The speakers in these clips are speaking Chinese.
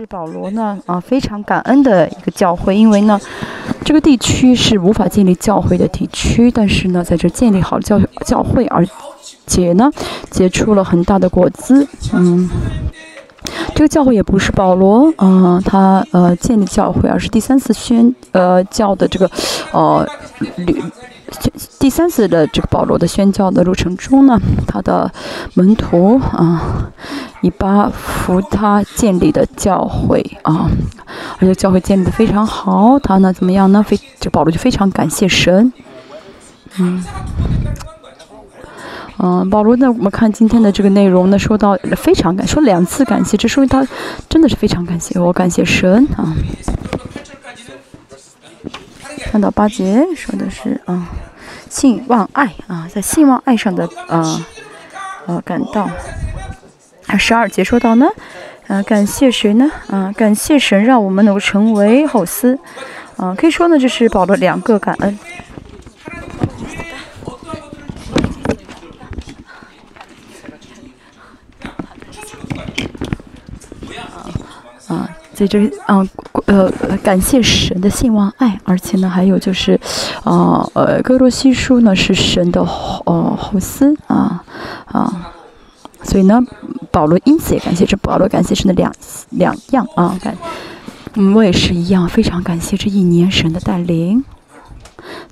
是保罗呢啊非常感恩的一个教会，因为呢这个地区是无法建立教会的地区，但是呢在这建立好教教会，而且呢结出了很大的果子，嗯。这个教会也不是保罗，嗯，他呃建立教会，而是第三次宣呃教的这个，呃，第三次的这个保罗的宣教的路程中呢，他的门徒啊，以巴弗他建立的教会啊，而且教会建立的非常好，他呢怎么样呢？非这保罗就非常感谢神，嗯。嗯，保罗呢？我们看今天的这个内容呢，说到非常感，说两次感谢，这说明他真的是非常感谢我，感谢神啊。看到八节说的是啊，信望爱啊，在信望爱上的啊呃感到。啊，十二节说到呢，啊，感谢谁呢？啊，感谢神让我们能够成为后嗣。啊，可以说呢，这是保罗两个感恩。在这嗯呃感谢神的信望爱，而且呢还有就是，啊呃哥罗西书呢是神的哦后嗣啊啊，所以呢保罗因此也感谢这保罗感谢神的两两样啊感，嗯我也是一样非常感谢这一年神的带领。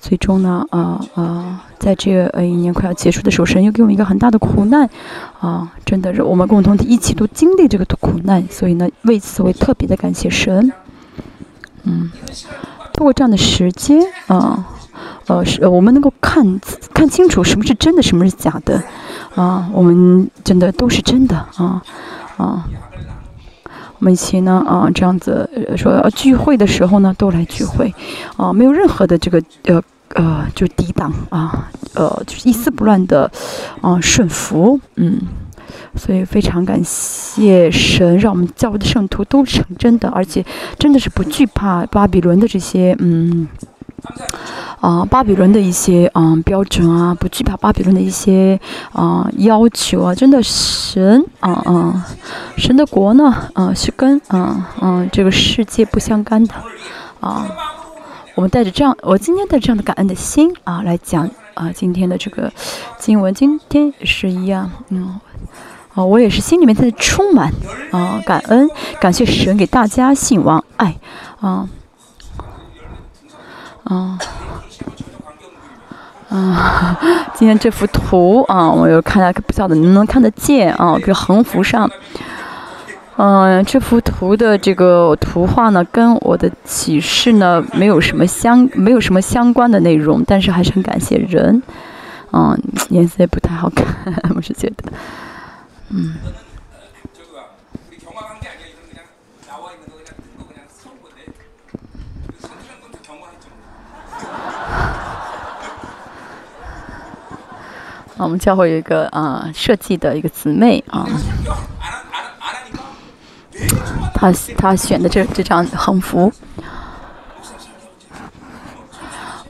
最终呢，啊啊，在这呃一年快要结束的时候，神又给我们一个很大的苦难，啊，真的是我们共同一起都经历这个苦难，所以呢，为此我特别的感谢神。嗯，通过这样的时间，啊，呃，是我们能够看看清楚什么是真的，什么是假的，啊，我们真的都是真的，啊啊。我们一起呢，啊，这样子说聚会的时候呢，都来聚会，啊，没有任何的这个呃呃，就抵挡啊，呃，就是一丝不乱的啊顺服，嗯，所以非常感谢神，让我们教会的圣徒都成真的，而且真的是不惧怕巴比伦的这些嗯。啊，巴比伦的一些嗯标准啊，不惧怕巴比伦的一些啊要求啊，真的神啊啊，神的国呢啊是跟啊啊这个世界不相干的啊。我们带着这样，我今天带这样的感恩的心啊来讲啊今天的这个经文，今天也是一样嗯啊，我也是心里面在充满啊感恩，感谢神给大家信望爱啊。啊，啊，今天这幅图啊，我又看下，不晓得能不能看得见啊？这横幅上，嗯，这幅图的这个图画呢，跟我的启示呢，没有什么相，没有什么相关的内容，但是还是很感谢人，嗯，颜色也不太好看，我是觉得，嗯。我们教会有一个啊设计的一个姊妹啊，她她选的这这张横幅，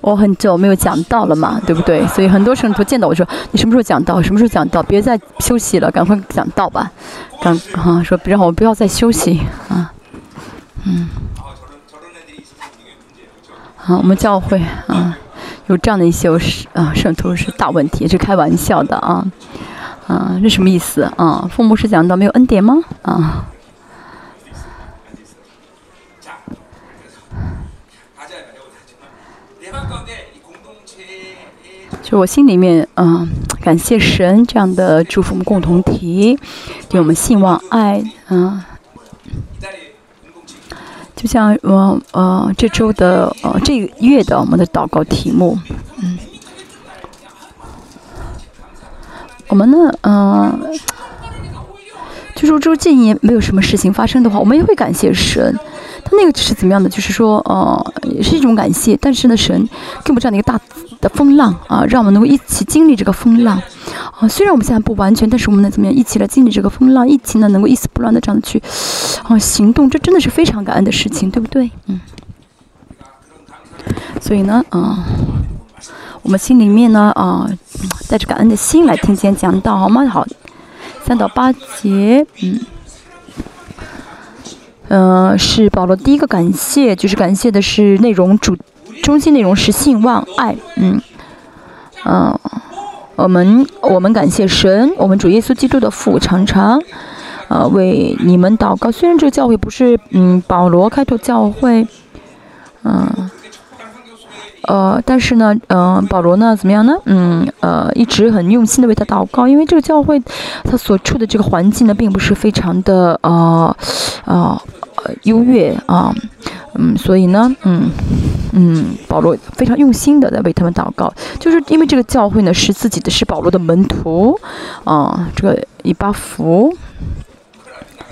我很久没有讲到了嘛，对不对？所以很多圣徒见到我说：“你什么时候讲到？什么时候讲到？别再休息了，赶快讲到吧。”赶啊说让我不要再休息啊，嗯，好，我们教会啊。有这样的一些是啊，圣徒是大问题，是开玩笑的啊，啊，这什么意思啊？父母是讲到没有恩典吗？啊，就我心里面啊，感谢神这样的祝福我们共同体，给我们信望爱啊。就像我呃这周的呃这个月的我们的祷告题目，嗯，我们呢嗯，就说这一年没有什么事情发生的话，我们也会感谢神。那个是怎么样的？就是说呃也是一种感谢，但是呢神给我们这样的一个大的风浪啊，让我们能够一起经历这个风浪。啊，虽然我们现在不完全，但是我们能怎么样？一起来经历这个风浪，一起呢能够一丝不乱的这样去，啊行动，这真的是非常感恩的事情，对不对？嗯。所以呢，啊，我们心里面呢，啊，带着感恩的心来听见讲道，好吗？好，三到八节，嗯。嗯，是保罗第一个感谢，就是感谢的是内容主中心内容是信望爱，嗯，嗯，我们我们感谢神，我们主耶稣基督的父常常。呃，为你们祷告。虽然这个教会不是，嗯，保罗开拓教会，嗯，呃但是呢，嗯，保罗呢，怎么样呢？嗯，呃，一直很用心的为他祷告，因为这个教会他所处的这个环境呢，并不是非常的，呃，呃，优越啊，嗯，所以呢，嗯，嗯，保罗非常用心的在为他们祷告，就是因为这个教会呢是自己的，是保罗的门徒，啊，这个以巴弗。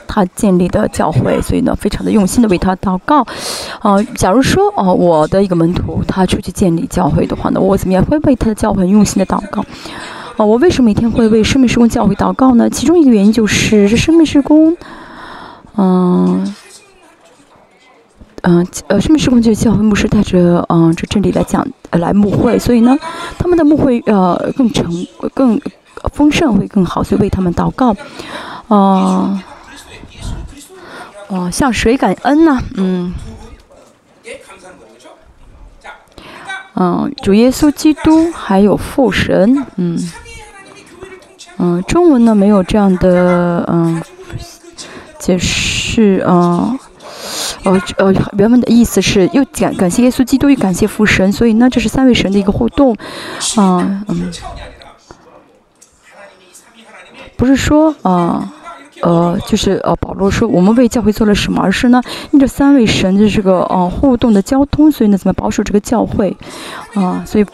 他建立的教会，所以呢，非常的用心的为他祷告。啊，假如说哦，我的一个门徒他出去建立教会的话呢，我怎么样会为他的教会用心的祷告？啊，我为什么每天会为生命施工教会祷告呢？其中一个原因就是这生命施工，嗯，嗯，呃，生命施工就是教会牧师带着嗯这真理来讲来牧会，所以呢，他们的牧会呃更成更丰盛会更好，所以为他们祷告，啊。哦，向谁感恩呢？嗯，嗯，主耶稣基督还有父神，嗯，嗯，中文呢没有这样的嗯解释啊，呃呃，原文的意思是又感感谢耶稣基督，又感谢父神，所以呢这是三位神的一个互动，啊嗯，不是说啊。呃就是呃，保罗说我们为教会做了什么，而是呢，因着三位神的这个呃互动的交通，所以呢，怎么保守这个教会啊？所以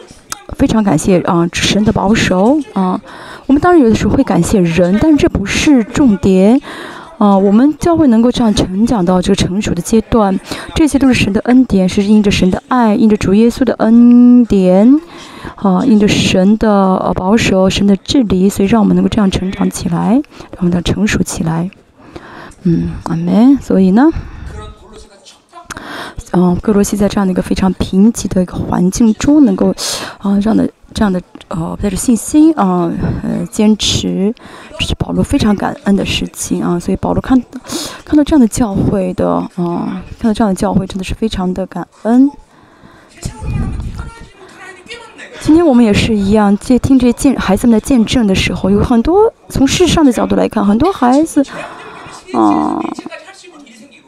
非常感谢啊，神的保守啊。我们当然有的时候会感谢人，但这不是重点。啊，我们教会能够这样成长到这个成熟的阶段，这些都是神的恩典，是印着神的爱，印着主耶稣的恩典，啊，印着神的呃保守、神的治理，所以让我们能够这样成长起来，让我们能成熟起来。嗯，阿门。所以呢。嗯，哥罗西在这样的一个非常贫瘠的一个环境中，能够啊这样的这样的呃带着信心啊呃坚持，这是保罗非常感恩的事情啊。所以保罗看看到这样的教会的啊，看到这样的教会真的是非常的感恩。今天我们也是一样，接听这见孩子们的见证的时候，有很多从世上的角度来看，很多孩子啊。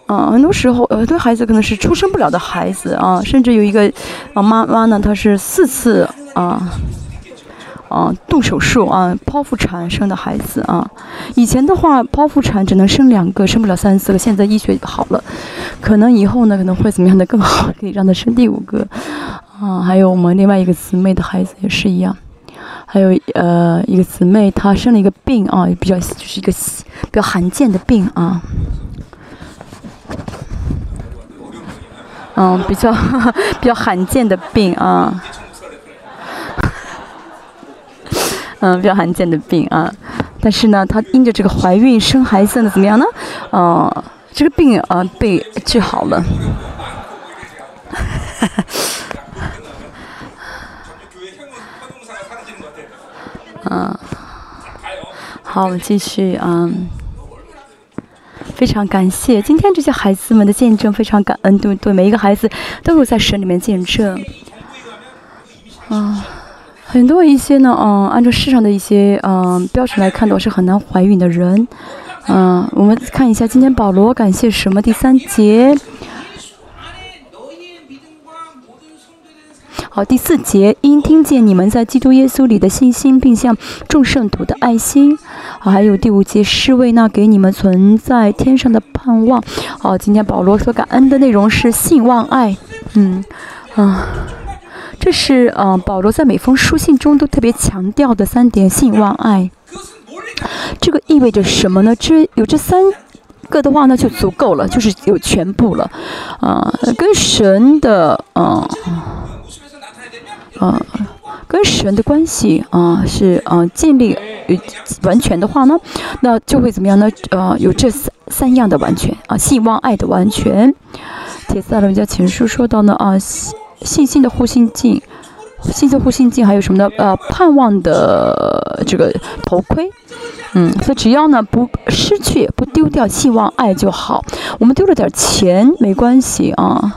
嗯，很多时候，很多孩子可能是出生不了的孩子啊，甚至有一个啊妈妈呢，她是四次啊啊动手术啊剖腹产生的孩子啊。以前的话，剖腹产只能生两个，生不了三四个。现在医学好了，可能以后呢可能会怎么样的更好，可以让他生第五个啊。还有我们另外一个姊妹的孩子也是一样，还有呃一个姊妹她生了一个病啊，也比较就是一个比较罕见的病啊。嗯，比较 比较罕见的病啊，嗯，比较罕见的病啊，但是呢，她因着这个怀孕生孩子呢，怎么样呢？嗯，这个病啊被治好了。嗯，好，我们继续啊。非常感谢今天这些孩子们的见证，非常感恩，对对，每一个孩子都有在神里面见证。啊，很多一些呢，嗯，按照世上的一些嗯标准来看都，是很难怀孕的人。嗯，我们看一下今天保罗感谢什么第三节。好，第四节，因听见你们在基督耶稣里的信心，并向众圣徒的爱心。好，还有第五节，是为那给你们存在天上的盼望。好，今天保罗所感恩的内容是信望爱。嗯，啊，这是呃保罗在每封书信中都特别强调的三点信望爱。这个意味着什么呢？这有这三个的话呢，就足够了，就是有全部了。啊，跟神的，嗯。呃，跟神的关系啊，是呃建立完全的话呢，那就会怎么样呢？呃，有这三三样的完全啊，希望爱的完全。铁萨罗家前书说到呢啊，信信心的互信镜，信心、护心镜，还有什么呢？呃，盼望的这个头盔。嗯，所以只要呢不失去、不丢掉希望、爱就好。我们丢了点钱没关系啊，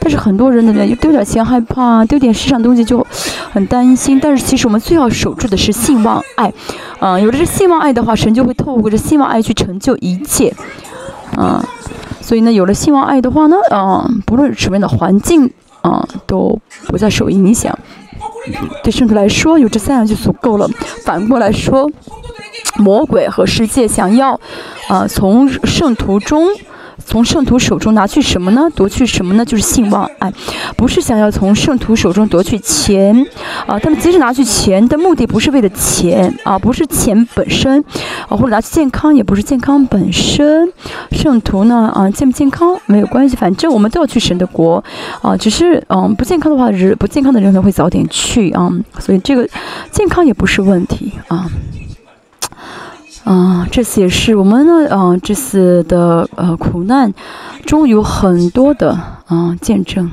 但是很多人呢丢点钱害怕，丢点世上东西就很担心。但是其实我们最要守住的是信望爱，嗯，有了这信望爱的话，神就会透过这信望爱去成就一切，啊，所以呢，有了信望爱的话呢，嗯，不论什么样的环境啊，都不再受影响。对圣徒来说，有这三样就足够了。反过来说。魔鬼和世界想要，啊，从圣徒中，从圣徒手中拿去什么呢？夺去什么呢？就是信望爱，不是想要从圣徒手中夺去钱，啊，他们即使拿去钱的目的不是为了钱，啊，不是钱本身，啊，或者拿去健康也不是健康本身。圣徒呢，啊，健不健康没有关系，反正我们都要去神的国，啊，只是，嗯，不健康的话，人不健康的人可能会早点去啊，所以这个健康也不是问题啊。啊，这次也是我们呢，啊，这次的呃苦难中有很多的啊见证。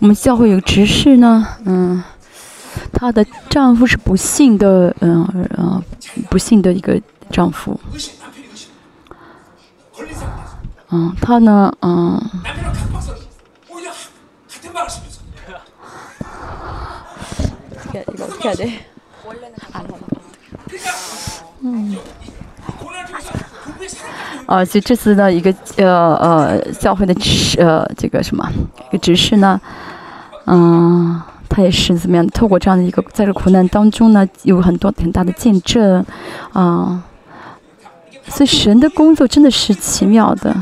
我们教会有个执事呢，嗯，她的丈夫是不幸的，嗯嗯，不幸的一个丈夫。嗯，他呢，嗯。嗯，啊，就这次的一个呃呃教会的执呃这个什么一个执事呢，嗯，他也是怎么样？透过这样的一个在这苦难当中呢，有很多很大的见证啊，所以神的工作真的是奇妙的。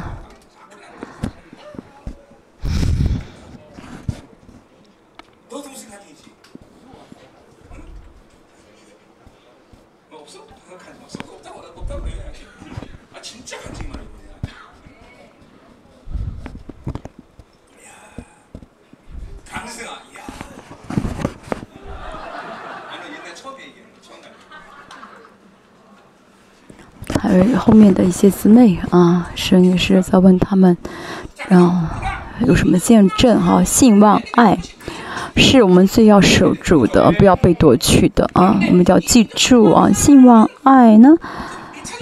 还有后面的一些姊妹啊，神也是在问他们，然后有什么见证哈？信望爱是我们最要守住的，不要被夺去的啊！我们要记住啊，信望爱呢，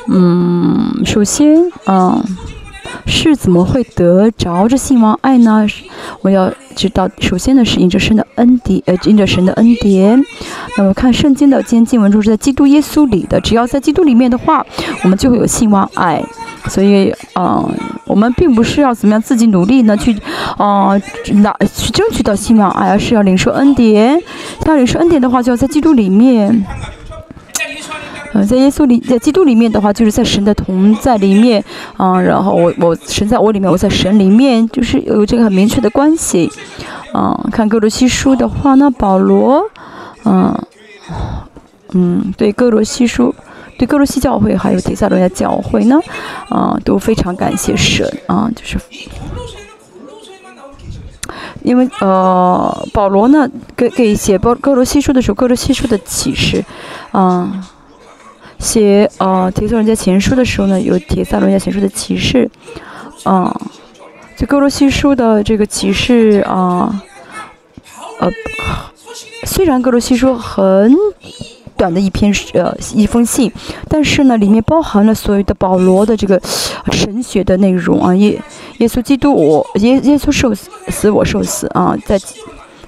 嗯，首先啊。是怎么会得着这信望爱呢？我要知道，首先呢是因着神的恩典，呃，因着神的恩典。那么看圣经的今天经文中是在基督耶稣里的，只要在基督里面的话，我们就会有信望爱。所以，嗯，我们并不是要怎么样自己努力呢去，呃，拿去争取到信望爱，而是要领受恩典。要领受恩典的话，就要在基督里面。嗯，在耶稣里，在基督里面的话，就是在神的同在里面，啊，然后我我神在我里面，我在神里面，就是有这个很明确的关系，啊，看哥罗西书的话，那保罗，嗯，嗯，对哥罗西书，对哥罗西教会还有提萨罗亚教会呢，啊，都非常感谢神，啊，就是，因为呃，保罗呢给给写波哥罗西书的时候，哥罗西书的启示，啊。写呃《提索人家前书》的时候呢，有《提萨罗家前书》的启示，啊，就哥罗西书的这个启示啊，呃，虽然哥罗西书很短的一篇呃一封信，但是呢，里面包含了所有的保罗的这个神学的内容啊，耶耶稣基督我耶耶稣受死我受死啊，在。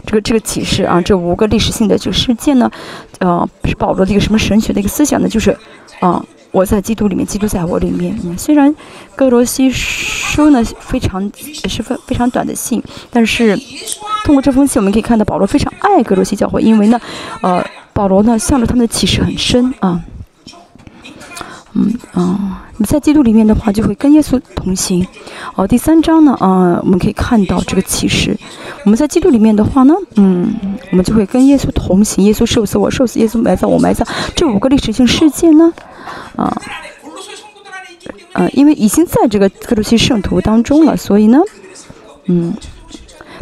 这个这个启示啊，这五个历史性的这个事件呢，呃，是保罗的一个什么神学的一个思想呢？就是，啊，我在基督里面，基督在我里面。虽然哥罗西书呢非常也是非非常短的信，但是通过这封信，我们可以看到保罗非常爱哥罗西教会，因为呢，呃，保罗呢向着他们的启示很深啊。嗯啊，你在基督里面的话，就会跟耶稣同行。哦，第三章呢，啊，我们可以看到这个启示。我们在基督里面的话呢，嗯，我们就会跟耶稣同行。耶稣受死，我受死；耶稣埋葬，我埋葬。这五个历史性事件呢，啊，呃，因为已经在这个格鲁西圣徒当中了，所以呢，嗯，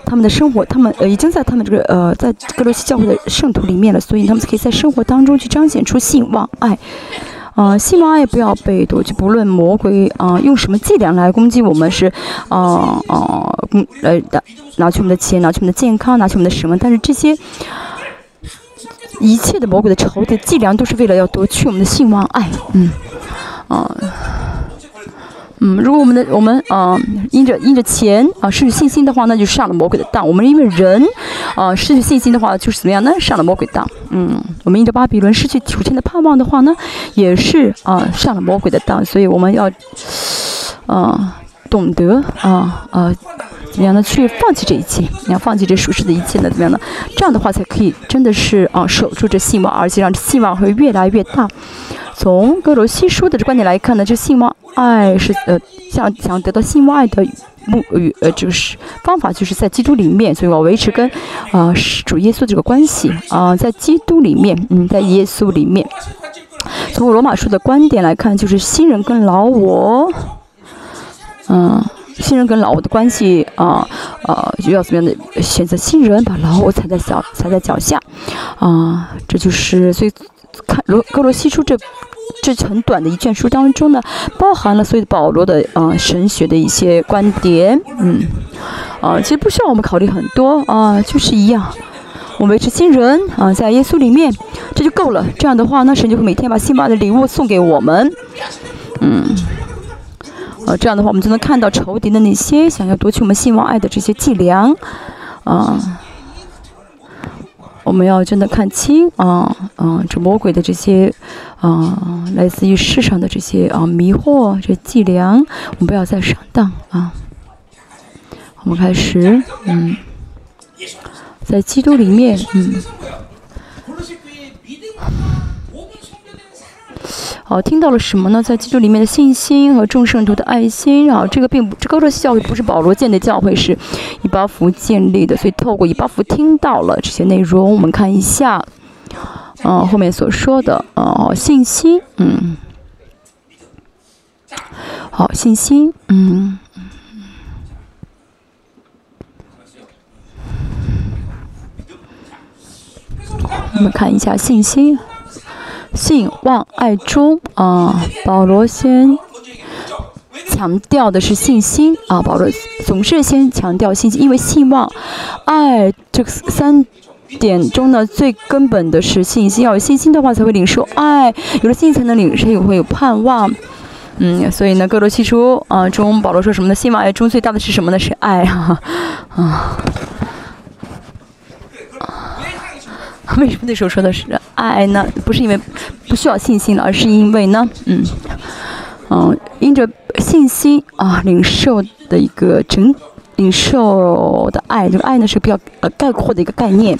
他们的生活，他们呃，已经在他们这个呃，在格罗西教会的圣徒里面了，所以他们可以在生活当中去彰显出信望爱。啊，希望爱不要被夺去，不论魔鬼啊用什么伎俩来攻击我们，是啊啊，攻来的拿去我们的钱，拿去我们的健康，拿去我们的什么？但是这些一切的魔鬼的仇敌伎俩，都是为了要夺去我们的信望爱。嗯，啊。嗯，如果我们的我们啊，因着因着钱啊失去信心的话，那就上了魔鬼的当。我们因为人啊失去信心的话，就是怎么样呢？上了魔鬼当。嗯，我们因着巴比伦失去主天的盼望的话呢，也是啊上了魔鬼的当。所以我们要啊懂得啊啊怎么样呢？去放弃这一切，你要放弃这属实的一切呢？怎么样呢？这样的话才可以真的是啊守住这希望，而且让希望会越来越大。从格罗西书的这观点来看呢，这信望爱是呃想想得到信望爱的目与呃就是方法，就是在基督里面，所以我维持跟啊主耶稣这个关系啊，在基督里面，嗯，在耶稣里面。从罗马书的观点来看，就是新人跟老我，嗯，新人跟老我的关系啊呃，就要怎么样的选择新人，把老我踩在脚踩在脚下啊，这就是所以看罗格罗西书这。这很短的一卷书当中呢，包含了所有保罗的啊神学的一些观点，嗯，啊，其实不需要我们考虑很多啊，就是一样，我们维持新人啊，在耶稣里面，这就够了。这样的话，那神就会每天把新发的礼物送给我们，嗯，啊，这样的话，我们就能看到仇敌的那些想要夺取我们信望爱的这些伎俩，啊。我们要真的看清啊，嗯，这魔鬼的这些啊，来自于世上的这些啊迷惑、这伎俩，我们不要再上当啊。我们开始，嗯，在基督里面，嗯。好，听到了什么呢？在基督里面的信心和众圣徒的爱心啊，这个并不，这高罗西教会不是保罗建的教会，是以巴弗建立的。所以透过以巴弗听到了这些内容，我们看一下，嗯，后面所说的，哦，信心，嗯，好，信心，嗯，我们看一下信心。信望爱中啊，保罗先强调的是信心啊。保罗总是先强调信心，因为信望爱这三点中呢，最根本的是信心。要有信心的话，才会领受爱；有了信心，才能领受，也会有盼望。嗯，所以呢，各罗西书啊中，保罗说什么呢？信望爱中最大的是什么呢？是爱啊啊。为什么那时候说的是爱呢？不是因为不需要信心了，而是因为呢，嗯，嗯，因着信心啊，领受的一个整领受的爱，这个爱呢是比较呃概括的一个概念，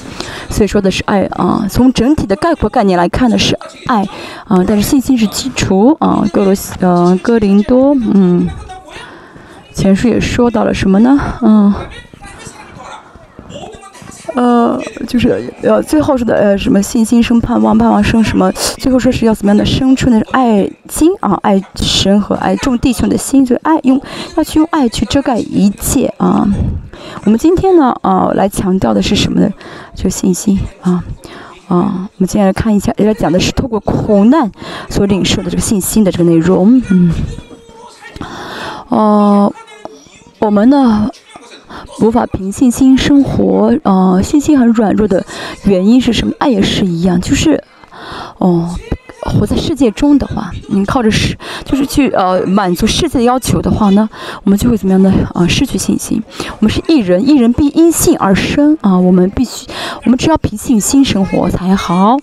所以说的是爱啊。从整体的概括概念来看呢是爱啊，但是信心是基础啊。哥罗西呃哥林多嗯，前书也说到了什么呢？嗯。呃，就是呃，最后说的呃，什么信心生盼望，盼望生什么？最后说是要怎么样的生出那种爱心啊，爱神和爱众弟兄的心，就爱用要去用爱去遮盖一切啊。我们今天呢啊，来强调的是什么呢？就信心啊啊。我们接下来看一下，人家讲的是透过苦难所领受的这个信心的这个内容。嗯，哦，我们呢？无法凭信心生活，呃，信心很软弱的原因是什么？爱也是一样，就是，哦，活在世界中的话，你靠着世，就是去呃满足世界的要求的话呢，我们就会怎么样呢？啊，失去信心。我们是一人，一人必因信而生啊，我们必须，我们只要凭信心生活才好。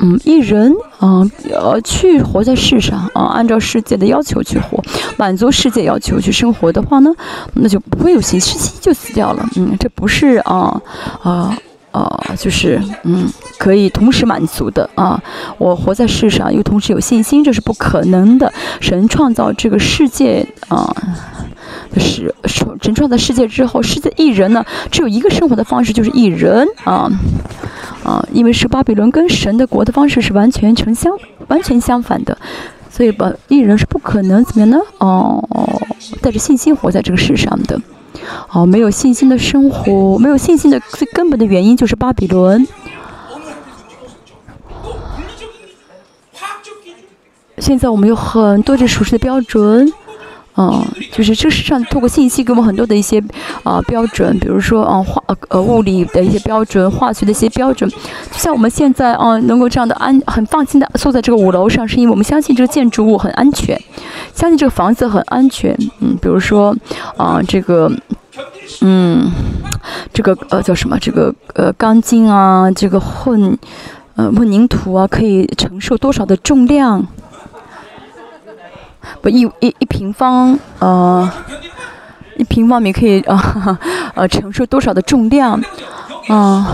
嗯，一人啊，呃，去活在世上啊，按照世界的要求去活，满足世界要求去生活的话呢，那就不会有信心，就死掉了。嗯，这不是啊啊啊，就是嗯，可以同时满足的啊。我活在世上又同时有信心，这是不可能的。神创造这个世界啊。是神创造世界之后，世界一人呢，只有一个生活的方式，就是一人啊啊，因为是巴比伦跟神的国的方式是完全成相完全相反的，所以把一人是不可能怎么样呢？哦，带着信心活在这个世上的，哦，没有信心的生活，没有信心的最根本的原因就是巴比伦。现在我们有很多这熟悉的标准。嗯，就是这个世上透过信息给我们很多的一些啊标准，比如说啊化呃物理的一些标准，化学的一些标准。就像我们现在啊能够这样的安很放心的坐在这个五楼上，是因为我们相信这个建筑物很安全，相信这个房子很安全。嗯，比如说啊这个嗯这个呃叫什么这个呃钢筋啊这个混呃混凝土啊可以承受多少的重量。不一一一平方呃一平方米可以啊呃承受多少的重量啊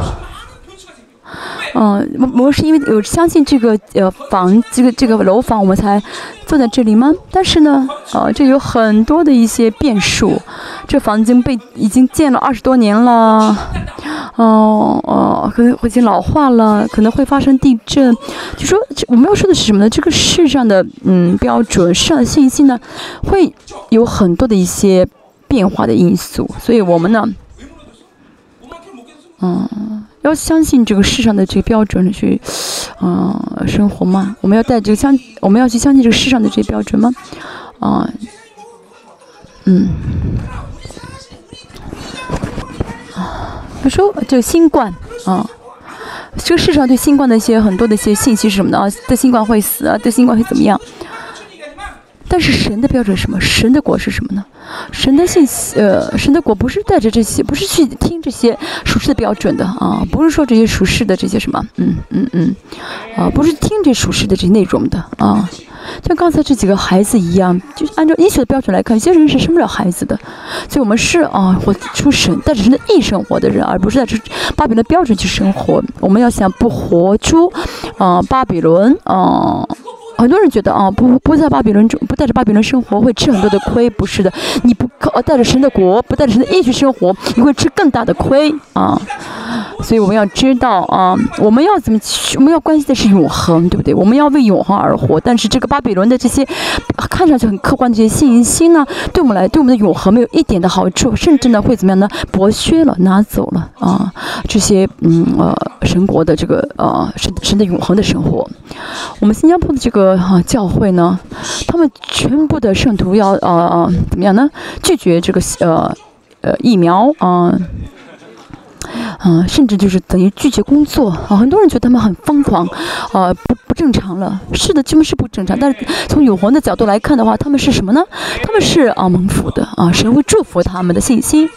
嗯我我是因为有相信这个呃房这个这个楼房我们才坐在这里吗？但是呢呃这有很多的一些变数，这房子已经被已经建了二十多年了。哦哦，可能已经老化了，可能会发生地震。就说我们要说的是什么呢？这个世上的嗯标准、上的信息呢，会有很多的一些变化的因素。所以我们呢，嗯，要相信这个世上的这个标准去嗯生活吗？我们要带这个相，我们要去相信这个世上的这些标准吗？啊，嗯。说：“这个新冠啊，这个世上对新冠的一些很多的一些信息是什么呢？啊，对新冠会死啊，对新冠会怎么样？但是神的标准是什么？神的果是什么呢？神的信息，呃，神的果不是带着这些，不是去听这些属世的标准的啊，不是说这些属世的这些什么，嗯嗯嗯，啊，不是听这属世的这些内容的啊。”像刚才这几个孩子一样，就是按照医学的标准来看，有些人是生不了孩子的，所以我们是啊，活出神，带着神的意生活的人，而不是在这巴比伦标准去生活。我们要想不活出啊巴比伦啊。很多人觉得啊，不不在巴比伦中，不带着巴比伦生活会吃很多的亏，不是的，你不靠带着神的国，不带着神的意去生活，你会吃更大的亏啊。所以我们要知道啊，我们要怎么？我们要关心的是永恒，对不对？我们要为永恒而活。但是这个巴比伦的这些看上去很客观的这些信心呢，对我们来，对我们的永恒没有一点的好处，甚至呢会怎么样呢？剥削了，拿走了啊，这些嗯呃神国的这个呃神神的永恒的生活。我们新加坡的这个。教会呢，他们全部的圣徒要呃呃怎么样呢？拒绝这个呃呃疫苗啊，嗯，甚至就是等于拒绝工作啊。很多人觉得他们很疯狂，呃，不不正常了。是的，他们是不正常，但是从永恒的角度来看的话，他们是什么呢？他们是啊蒙福的啊，神会祝福他们的信心。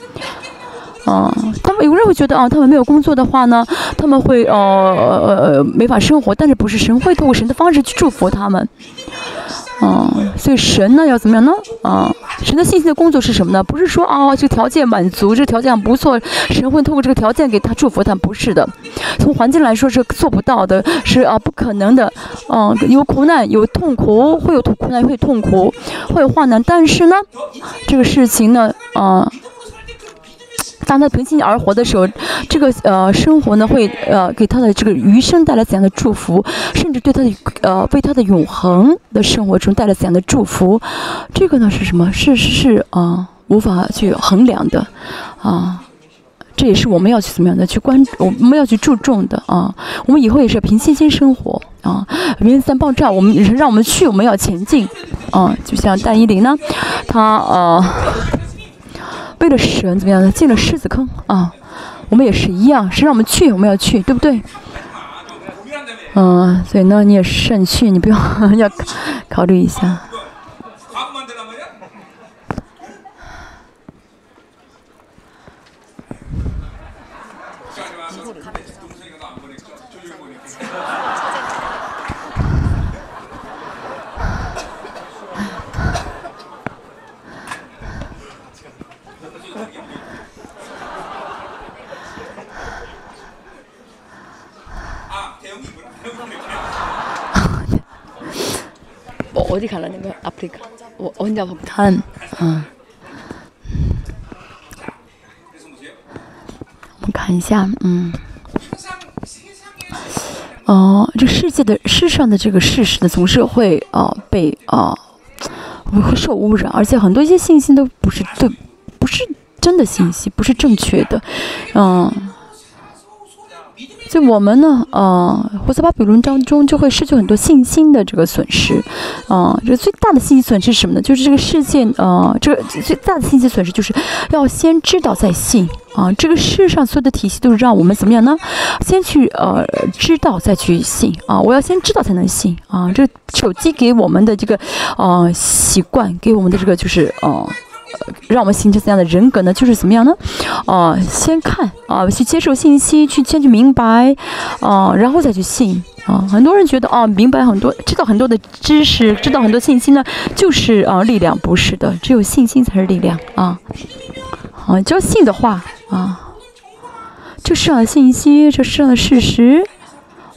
啊，他们有人会觉得啊，他们没有工作的话呢，他们会呃呃没法生活。但是不是神会通过神的方式去祝福他们？嗯，所以神呢要怎么样呢？啊，神的信心的工作是什么呢？不是说啊这个条件满足，这个条件不错，神会通过这个条件给他祝福他，不是的。从环境来说是做不到的，是啊不可能的。嗯，有苦难有痛苦，会有苦难会痛苦，会有患难，但是呢，这个事情呢，啊。当他平心而活的时候，这个呃生活呢会呃给他的这个余生带来怎样的祝福，甚至对他的呃为他的永恒的生活中带来怎样的祝福，这个呢是什么？是是是啊，无法去衡量的啊，这也是我们要去怎么样的去关，我们要去注重的啊。我们以后也是凭信心生活啊。原子弹爆炸，我们让我们去，我们要前进啊。就像戴依林呢，他呃。为了神怎么样呢？进了狮子坑啊！我们也是一样，谁让我们去，我们要去，对不对？嗯，所以呢，你也慎去，你不要 要考虑一下。어디갈라냐면아프리카어혼자폭탄아我们看一下，嗯，哦，这世界的世上的这个事实呢，总是会啊被啊会受污染，而且很多一些信息都不是对，不是真的信息，不是正确的，嗯。 所以我们呢，呃，活在巴比伦当中，就会失去很多信心的这个损失，啊，这最大的信息损失是什么呢？就是这个世界，呃，这个最大的信息损失就是要先知道再信，啊，这个世上所有的体系都是让我们怎么样呢？先去呃知道再去信，啊，我要先知道才能信，啊，这手机给我们的这个呃习惯，给我们的这个就是呃。让我们形成怎样的人格呢？就是怎么样呢？哦，先看啊，去接受信息，去先去明白，啊，然后再去信啊。很多人觉得啊，明白很多，知道很多的知识，知道很多信息呢，就是啊力量，不是的，只有信心才是力量啊。啊，只要信的话啊，这世上的信息，这世上的事实，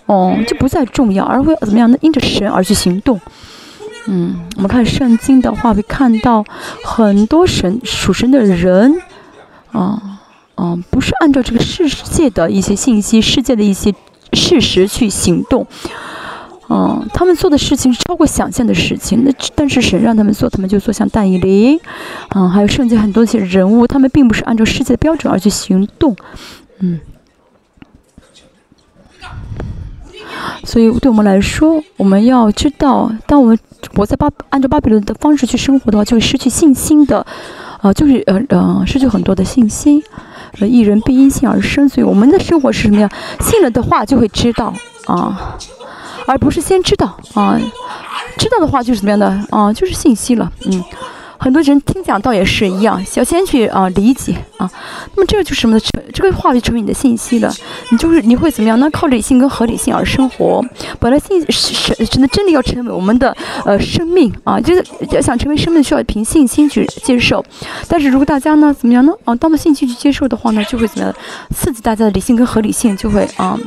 哦，就不再重要，而会怎么样呢？因着神而去行动。嗯，我们看圣经的话，会看到很多神属神的人，啊，啊，不是按照这个世界的一些信息、世界的一些事实去行动，嗯，他们做的事情是超过想象的事情。那但是神让他们做，他们就做。像但以理，嗯，还有圣经很多一些人物，他们并不是按照世界的标准而去行动，嗯。所以，对我们来说，我们要知道，当我们我在巴按照巴比伦的方式去生活的话，就会失去信心的，啊，就是呃呃，失去很多的信心。呃，一人必因信而生，所以我们的生活是什么样？信了的话就会知道啊，而不是先知道啊，知道的话就是怎么样的啊，就是信息了，嗯。很多人听讲道也是一样，要先去啊理解啊，那么这个就是什么呢？成这个话就成为你的信息了。你就是你会怎么样？那靠理性跟合理性而生活。本来信神神的真的要成为我们的呃生命啊，就是要想成为生命需要凭信心去接受。但是如果大家呢怎么样呢？啊，当做信心去接受的话呢，就会怎么样？刺激大家的理性跟合理性就会啊，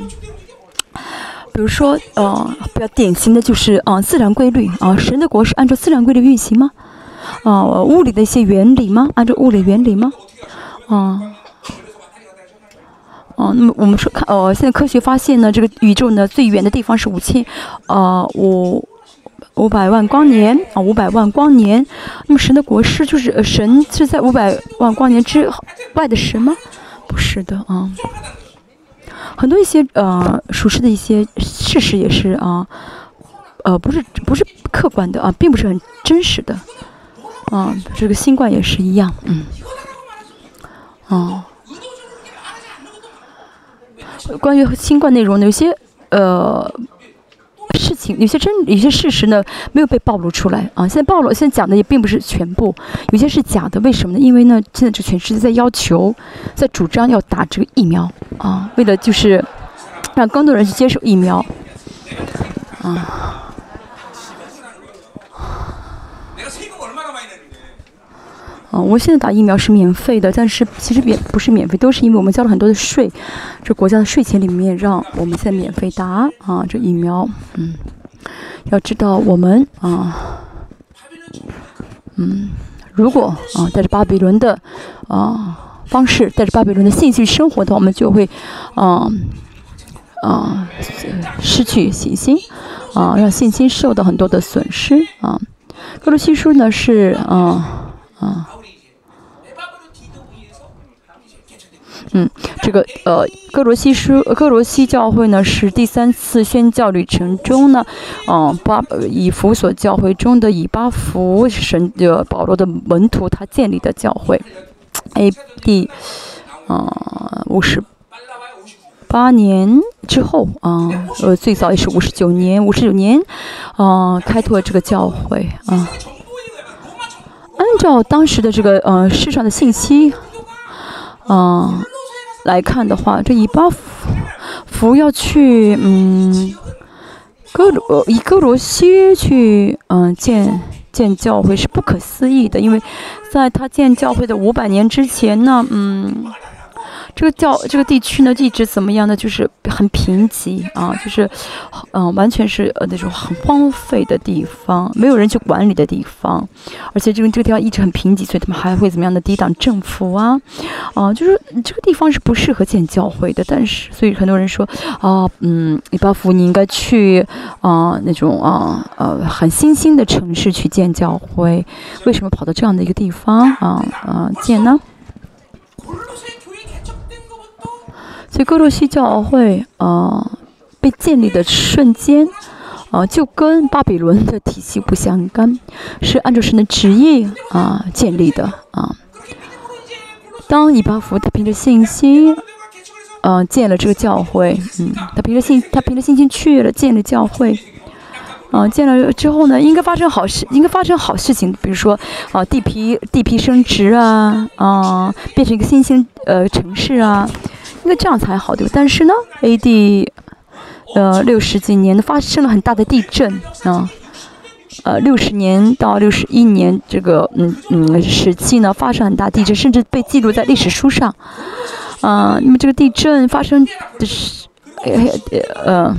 比如说呃比较典型的就是啊自然规律啊，神的国是按照自然规律运行吗？啊，物理的一些原理吗？按照物理原理吗？啊，哦，那么我们说看，哦，现在科学发现呢，这个宇宙呢最远的地方是五千，呃，五五百万光年啊，五百万光年。那么神的国是就是神是在五百万光年之外的神吗？不是的啊，很多一些呃属实的一些事实也是啊，呃，不是不是客观的啊，并不是很真实的。啊，这个新冠也是一样，嗯，哦，关于新冠内容，有些呃事情，有些真，有些事实呢没有被暴露出来啊。现在暴露，现在讲的也并不是全部，有些是假的。为什么呢？因为呢，现在这全世界在要求，在主张要打这个疫苗啊，为了就是让更多人去接受疫苗啊。啊，我现在打疫苗是免费的，但是其实免不是免费，都是因为我们交了很多的税，这国家的税钱里面让我们现在免费打啊，这疫苗，嗯，要知道我们啊，嗯，如果啊带着巴比伦的啊方式，带着巴比伦的信息生活的话，我们就会啊啊失去信心啊，让信心受到很多的损失啊。格罗西书呢是啊啊。嗯，这个呃，哥罗西书，哥罗西教会呢是第三次宣教旅程中呢，嗯，巴以弗所教会中的以巴弗神的保罗的门徒他建立的教会，A.D. 嗯五十八年之后啊，呃，最早也是五十九年，五十九年啊，开拓这个教会啊，按照当时的这个呃世上的信息，啊。来看的话，这以巴弗要去嗯，哥罗以哥罗西去嗯建建教会是不可思议的，因为在他建教会的五百年之前呢，嗯。这个教这个地区呢，一直怎么样呢？就是很贫瘠啊，就是，嗯，完全是呃那种很荒废的地方，没有人去管理的地方，而且这个这个地方一直很贫瘠，所以他们还会怎么样的抵挡政府啊？啊，就是这个地方是不适合建教会的。但是，所以很多人说啊，嗯，伊巴夫你应该去啊那种啊呃很新兴的城市去建教会，为什么跑到这样的一个地方啊啊建呢？所以哥罗西教会啊被建立的瞬间。啊，就跟巴比伦的体系不相干，是按照神的旨意啊建立的啊。当以巴弗他凭着信心，呃，建了这个教会，嗯，他凭着信，他凭着信心去了建了教会，啊，建了之后呢，应该发生好事，应该发生好事情，比如说啊，地皮地皮升值啊，啊，变成一个新兴呃城市啊，应该这样才好对吧？但是呢，A.D. 呃，六十几年发生了很大的地震啊，呃，六十年到六十一年这个嗯嗯时期呢，发生很大地震，甚至被记录在历史书上。啊，那么这个地震发生的是呃呃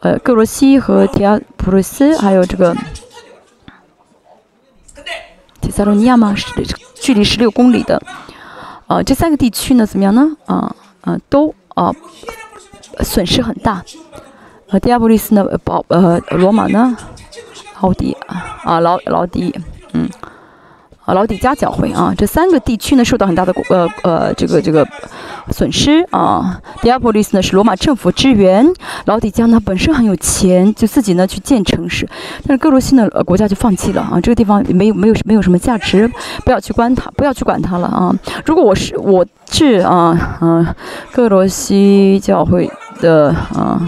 呃，格罗西和提亚普鲁斯，还有这个提萨罗尼亚嘛，是距离十六公里的。呃，这三个地区呢，怎么样呢？啊啊，都啊。损失很大，呃，第二波利斯呢，保呃，罗马呢，奥迪啊，啊，老老迪，嗯，啊，老底加教会啊，这三个地区呢受到很大的呃呃这个这个损失啊。第二波利斯呢是罗马政府支援，老底加呢本身很有钱，就自己呢去建城市，但是哥罗西呢国家就放弃了啊，这个地方没有没有没有什么价值，不要去管它，不要去管它了啊。如果我是我是啊嗯，哥罗西教会。的啊，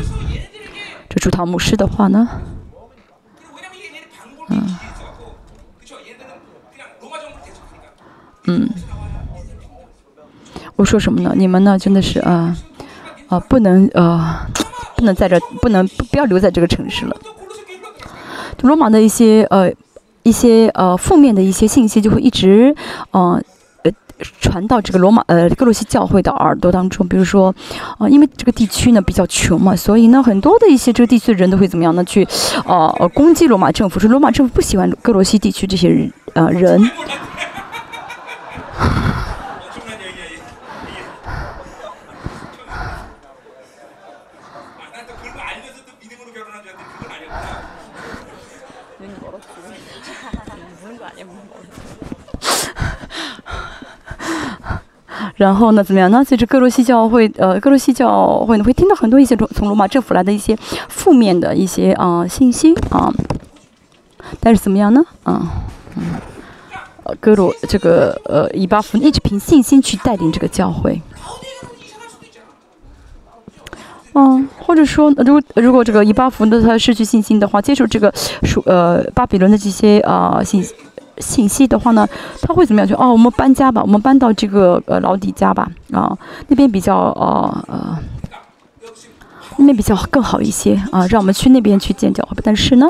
这主堂牧师的话呢，嗯，嗯，我说什么呢？你们呢？真的是啊啊，不能啊，不能在这，不能不要留在这个城市了。罗马的一些呃一些呃负面的一些信息就会一直嗯。传到这个罗马呃格罗西教会的耳朵当中，比如说，啊，因为这个地区呢比较穷嘛，所以呢很多的一些这个地区的人都会怎么样呢？去，呃，攻击罗马政府，说罗马政府不喜欢格罗西地区这些人，呃人。然后呢，怎么样呢？随着哥罗西教会，呃，哥罗西教会呢，会听到很多一些从从罗马政府来的一些负面的一些啊信息啊。但是怎么样呢？啊，嗯，呃，哥罗这个呃以巴弗一直凭信心去带领这个教会。嗯，或者说，如果如果这个以巴弗呢他失去信心的话，接受这个属呃巴比伦的这些啊信。信息的话呢，他会怎么样？就哦，我们搬家吧，我们搬到这个呃老底家吧，啊，那边比较呃呃，那边比较更好一些啊，让我们去那边去建教会。但是呢，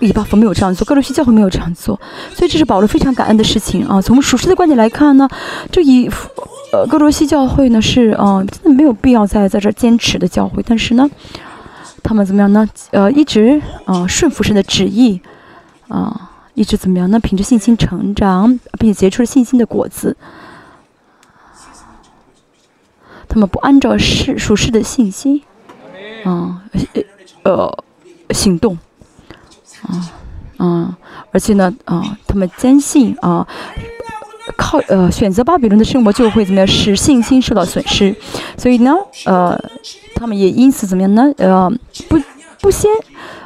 以巴弗没有这样做，格罗西教会没有这样做，所以这是保罗非常感恩的事情啊。从属实的观点来看呢，这以呃格罗西教会呢是呃真的没有必要在在这坚持的教会，但是呢，他们怎么样呢？呃，一直啊顺服神的旨意啊。一直怎么样？呢凭着信心成长，并且结出了信心的果子。他们不按照世属世的信心，啊，呃，行动，啊，啊，而且呢，啊，他们坚信啊，靠呃选择巴比伦的生活就会怎么样使信心受到损失，所以呢，呃，他们也因此怎么样呢？呃，不不先。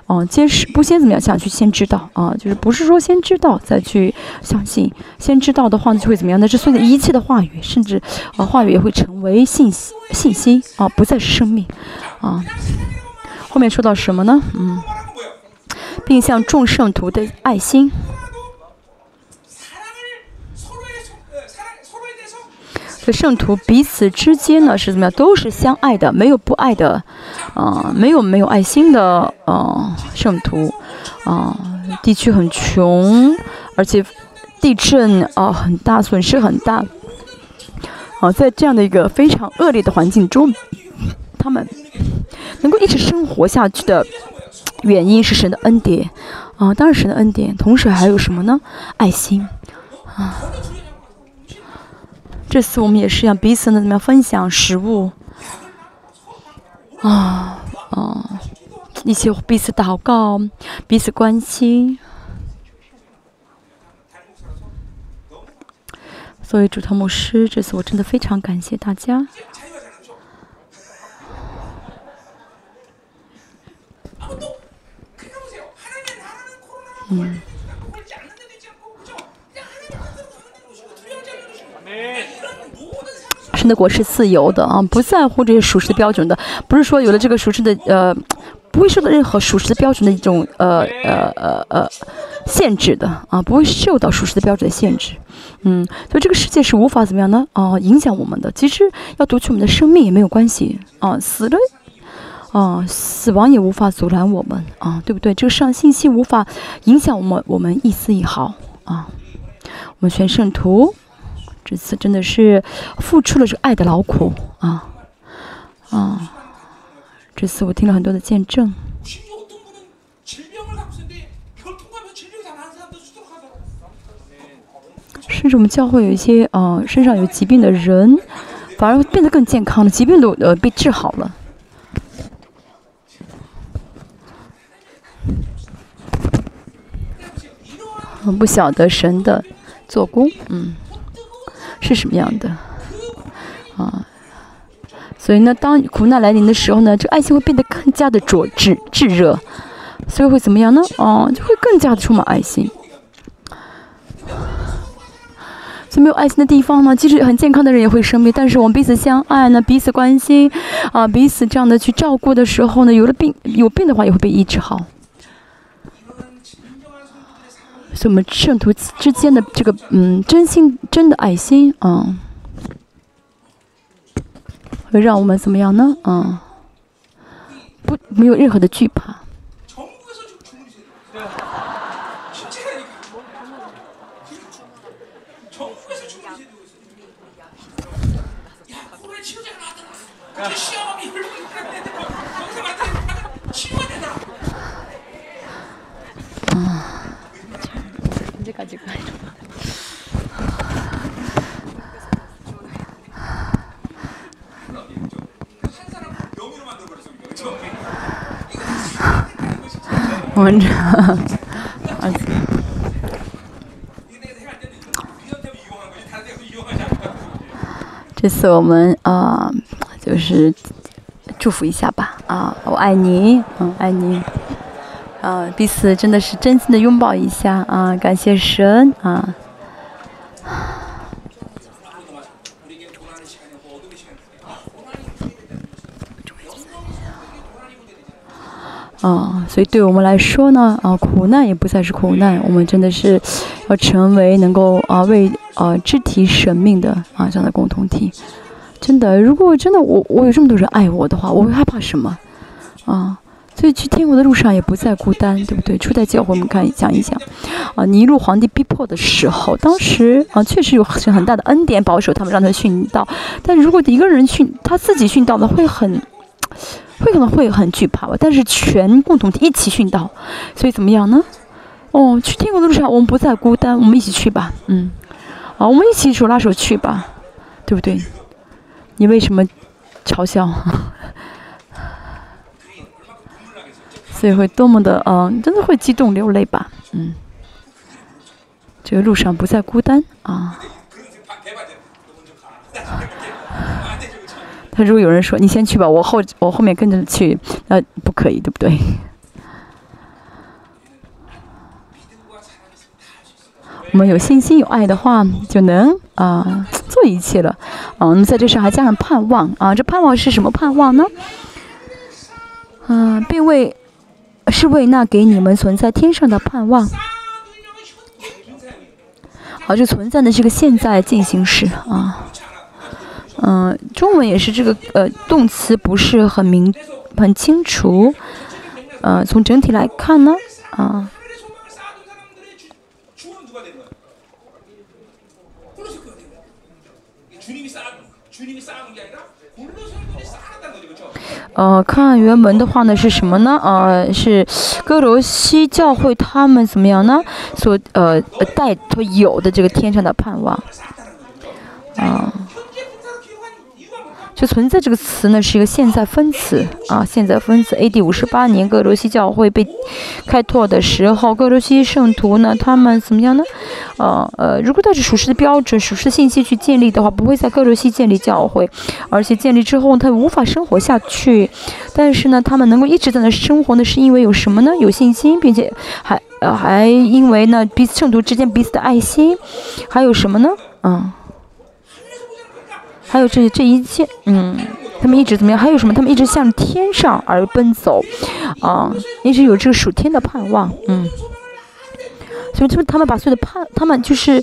哦，先是不先怎么样？想去先知道啊，就是不是说先知道再去相信，先知道的话就会怎么样呢？这所有一切的话语，甚至啊话语也会成为信息信息啊，不再是生命啊。后面说到什么呢？嗯，并向众圣徒的爱心。这圣徒彼此之间呢是怎么样？都是相爱的，没有不爱的，啊，没有没有爱心的，啊，圣徒，啊，地区很穷，而且地震啊很大，损失很大，啊，在这样的一个非常恶劣的环境中，他们能够一直生活下去的原因是神的恩典，啊，当然神的恩典，同时还有什么呢？爱心，啊。这次我们也是要彼此呢怎么样分享食物啊啊，一起彼此祷告，彼此关心。作为主堂牧师，这次我真的非常感谢大家。嗯。神的国是自由的啊，不在乎这些属实的标准的，不是说有了这个属实的呃，不会受到任何属实的标准的一种呃呃呃呃限制的啊，不会受到属实的标准的限制。嗯，所以这个世界是无法怎么样呢？啊，影响我们的。其实要夺取我们的生命也没有关系啊，死了啊，死亡也无法阻拦我们啊，对不对？这个上信息无法影响我们，我们一丝一毫啊。我们全圣徒。这次真的是付出了这爱的劳苦啊啊！这次我听了很多的见证，甚至我们教会有一些啊身上有疾病的人，反而变得更健康了，疾病都呃被治好了。不晓得神的做工，嗯。是什么样的啊？所以呢，当苦难来临的时候呢，这个爱心会变得更加的灼炙炙热，所以会怎么样呢？哦，就会更加的充满爱心。所以没有爱心的地方呢，即使很健康的人也会生病。但是我们彼此相爱呢，彼此关心啊，彼此这样的去照顾的时候呢，有了病有病的话也会被医治好。所以，我们圣徒之间的这个，嗯，真心、真的爱心，啊，会让我们怎么样呢？啊，不，没有任何的惧怕。啊文章，这次我们啊，就是祝福一下吧啊，我爱你，嗯，爱你，啊，彼此真的是真心的拥抱一下啊，感谢神啊。啊，所以对我们来说呢，啊，苦难也不再是苦难，我们真的是要成为能够啊为啊肢体生命的啊这样的共同体。真的，如果真的我我有这么多人爱我的话，我会害怕什么？啊，所以去天国的路上也不再孤单，对不对？初代教会我们看讲一讲，啊，尼禄皇帝逼迫的时候，当时啊确实有很很大的恩典保守他们，让他殉道。但如果一个人殉他自己殉道的，会很。会可能会很惧怕吧，但是全共同体一起殉道，所以怎么样呢？哦，去天国的路上，我们不再孤单，我们一起去吧。嗯，啊，我们一起手拉手去吧，对不对？你为什么嘲笑？所以会多么的，嗯，真的会激动流泪吧？嗯，这个路上不再孤单啊。他如果有人说你先去吧，我后我后面跟着去，那不可以，对不对？我们有信心有爱的话，就能啊做一切了。嗯，在这上还加上盼望啊，这盼望是什么盼望呢？嗯，并未是为那给你们存在天上的盼望。好，这存在的是个现在进行时啊。嗯，中文也是这个呃动词不是很明很清楚，呃，从整体来看呢，啊，呃，看原文的话呢是什么呢？呃，是哥罗西教会他们怎么样呢？所呃带所有的这个天上的盼望，啊。就存在这个词呢，是一个现在分词啊，现在分词。A.D. 五十八年，各罗西教会被开拓的时候，各罗西圣徒呢，他们怎么样呢？呃呃，如果带着属实的标准、属实的信息去建立的话，不会在各罗西建立教会，而且建立之后他无法生活下去。但是呢，他们能够一直在那生活呢，是因为有什么呢？有信心，并且还呃还因为呢彼此圣徒之间彼此的爱心，还有什么呢？嗯，还有这这一切，嗯，他们一直怎么样？还有什么？他们一直向天上而奔走，啊，一直有这个属天的盼望，嗯。所以，就是他们把所有的盼，他们就是，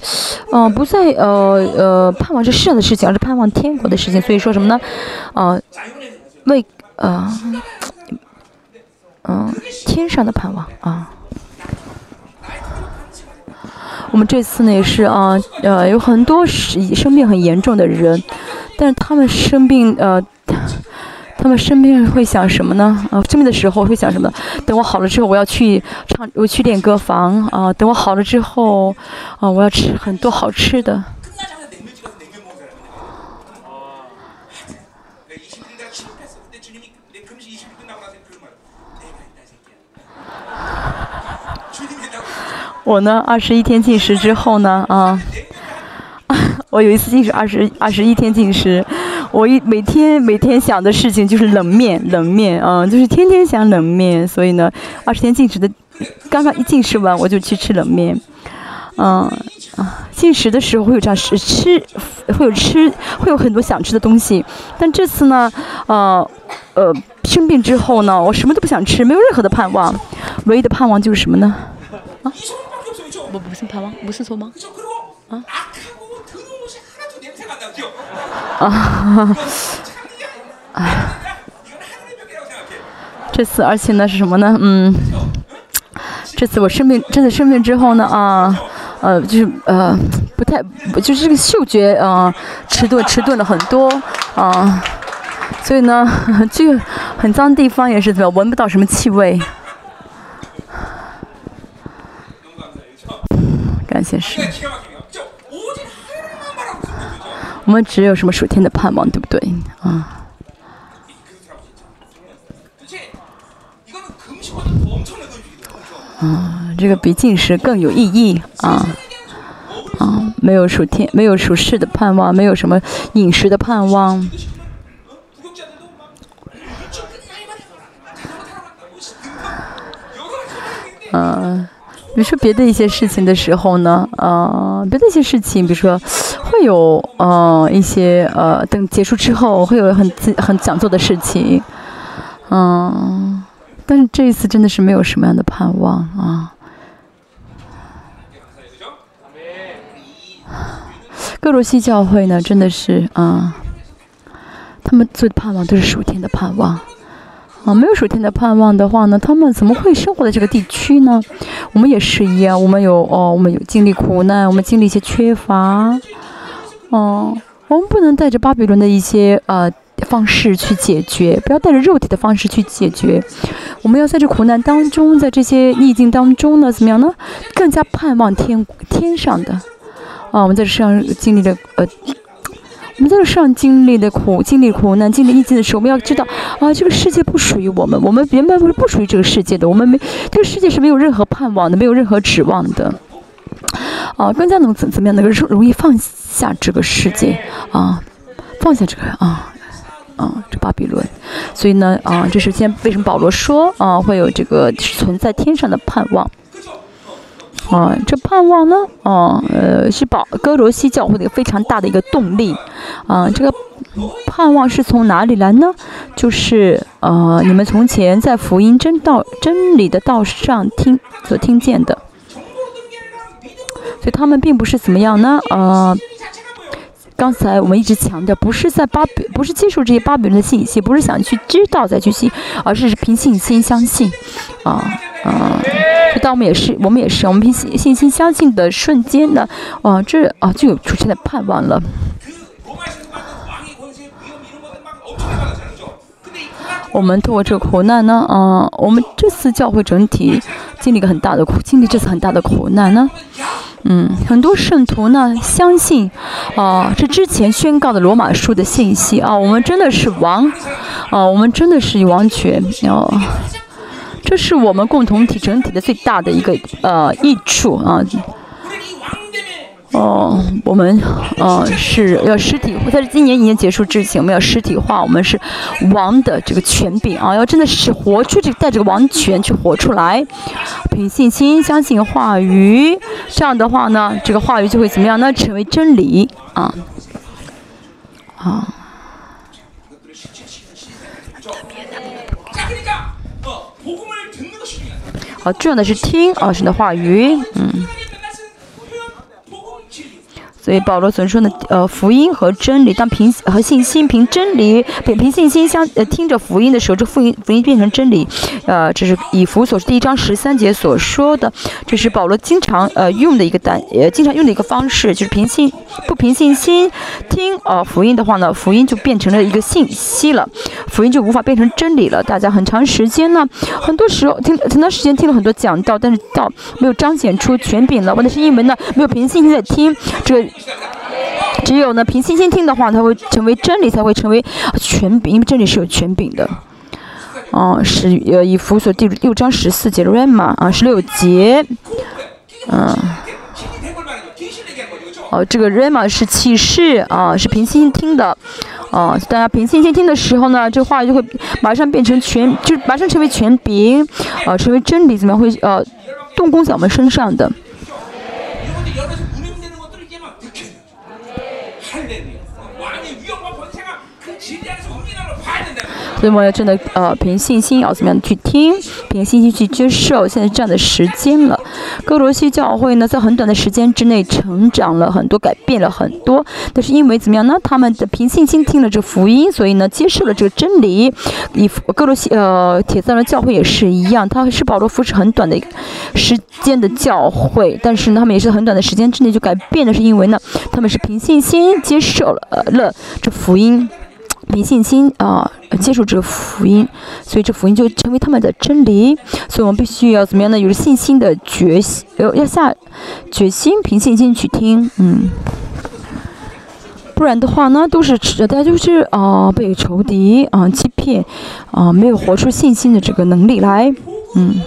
嗯，不再呃呃盼望这世上的事情，而是盼望天国的事情。所以说什么呢？呃，为呃嗯天上的盼望啊。我们这次呢也是啊呃有很多生生病很严重的人，但是他们生病呃。他们生病会想什么呢？啊，生病的时候会想什么？等我好了之后，我要去唱，我去练歌房啊。等我好了之后，啊，我要吃很多好吃的。我呢，二十一天禁食之后呢，啊，我有一次禁食二十二十一天禁食。我一每天每天想的事情就是冷面，冷面啊，就是天天想冷面。所以呢，二十天禁食的，刚刚一禁食完，我就去吃冷面。嗯啊，进食的时候会有这样吃吃，会有吃，会有很多想吃的东西。但这次呢，呃呃，生病之后呢，我什么都不想吃，没有任何的盼望，唯一的盼望就是什么呢？啊？我不是盼望，不是错吗？啊？这次而且呢是什么呢？嗯，这次我生病，真的生病之后呢，啊，呃，就是呃，不太，就是这个嗅觉啊，迟钝，迟钝了很多啊，所以呢，这个很脏的地方也是怎么闻不到什么气味。感谢神。我们只有什么属天的盼望，对不对？啊，啊，这个比进食更有意义啊！啊，没有属天，没有属世的盼望，没有什么饮食的盼望。嗯。比如说别的一些事情的时候呢，呃，别的一些事情，比如说会有呃一些呃等结束之后会有很自很想做的事情，嗯，但是这一次真的是没有什么样的盼望啊。各罗西教会呢，真的是啊，他们最盼望都是属天的盼望。啊，没有属天的盼望的话呢，他们怎么会生活在这个地区呢？我们也是一样，我们有哦，我们有经历苦难，我们经历一些缺乏，哦，我们不能带着巴比伦的一些呃方式去解决，不要带着肉体的方式去解决，我们要在这苦难当中，在这些逆境当中呢，怎么样呢？更加盼望天天上的，啊，我们在世上经历了呃。我们在这上经历的苦，经历苦难，经历逆境的时候，我们要知道啊，这个世界不属于我们，我们原本不是不属于这个世界的，我们没这个世界是没有任何盼望的，没有任何指望的，啊，更加能怎怎么样能够容易放下这个世界啊，放下这个啊啊这巴比伦，所以呢啊，这是先为什么保罗说啊会有这个存在天上的盼望。啊，这盼望呢？啊，呃，是保哥罗西教会的一个非常大的一个动力。啊，这个盼望是从哪里来呢？就是呃，你们从前在福音真道真理的道上听所听见的。所以他们并不是怎么样呢？呃，刚才我们一直强调，不是在巴比，不是接受这些巴比伦的信息，不是想去知道再去信，而是凭信心相信。啊，啊。当我们也是，我们也是，我们凭信信心相信的瞬间呢，啊，这啊就有出现的盼望了。我们通过这个苦难呢，啊，我们这次教会整体经历一个很大的苦，经历这次很大的苦难呢，嗯，很多圣徒呢相信，啊，这之前宣告的罗马书的信息啊，我们真的是王，啊，我们真的是王权，啊。这是我们共同体整体的最大的一个呃益处啊！哦，我们呃是要实体，在今年一年结束之前，我们要实体化，我们是王的这个权柄啊，要真的是活出这个带着王权去活出来，凭信心相信话语，这样的话呢，这个话语就会怎么样呢？成为真理啊啊。啊，重要的是听啊神的话语，嗯。所以保罗所说的，呃，福音和真理，当凭和信心凭真理，凭凭信心相呃听着福音的时候，这福音福音变成真理，呃，这是以弗所第一章十三节所说的，这是保罗经常呃用的一个单呃经常用的一个方式，就是凭信不凭信心听呃福音的话呢，福音就变成了一个信息了，福音就无法变成真理了。大家很长时间呢，很多时候听很长时间听了很多讲道，但是道没有彰显出权柄了，或者是因为呢没有凭信心在听这。只有呢，凭信心听的话，它会成为真理，才会成为权柄，因为真理是有权柄的。哦、是呃，以弗所第六章十四节的 rem 啊，十六节，嗯、哦，这个 rama 是启示啊，是凭信心听的，哦、啊，大家凭信心听的时候呢，这话就会马上变成全，就马上成为全柄，啊，成为真理，怎么样会呃、动工在我们身上的？ 할렐루야. 所以我要真的呃凭信心要怎么样去听，凭信心去接受。现在这样的时间了，哥罗西教会呢在很短的时间之内成长了很多，改变了很多。但是因为怎么样呢？他们的凭信心听了这福音，所以呢接受了这个真理。以哥罗西呃铁萨罗教会也是一样，他是保罗扶持很短的一个时间的教会，但是呢他们也是很短的时间之内就改变的，是因为呢他们是凭信心接受了、呃、了这福音。凭信心啊，接受这个福音。所以这福音就成为他们的真理，所以我们必须要怎么样呢？有信心的决心，要下决心，凭信心去听。嗯，不然的话呢，都是大家就是啊，被仇敌啊，欺骗啊，没有活出信心的这个能力来。嗯，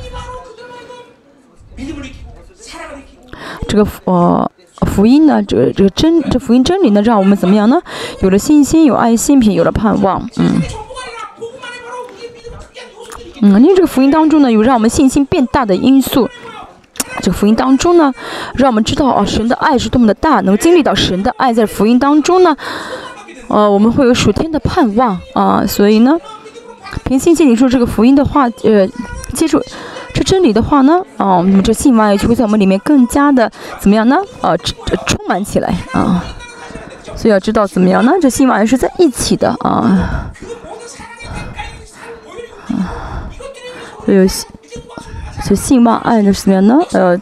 这个福。福音呢？这这个真这福音真理呢，让我们怎么样呢？有了信心，有爱心，品有了盼望，嗯，嗯，因为这个福音当中呢，有让我们信心变大的因素。这个福音当中呢，让我们知道啊，神的爱是多么的大。能经历到神的爱，在福音当中呢，呃，我们会有属天的盼望啊。所以呢，平心静气说这个福音的话，呃，记住。这真理的话呢，哦，我们这信望爱就会在我们里面更加的怎么样呢？啊，充充满起来啊！所以要知道怎么样呢？这信望爱是在一起的啊！啊，有信以信望爱的怎么样呢？呃，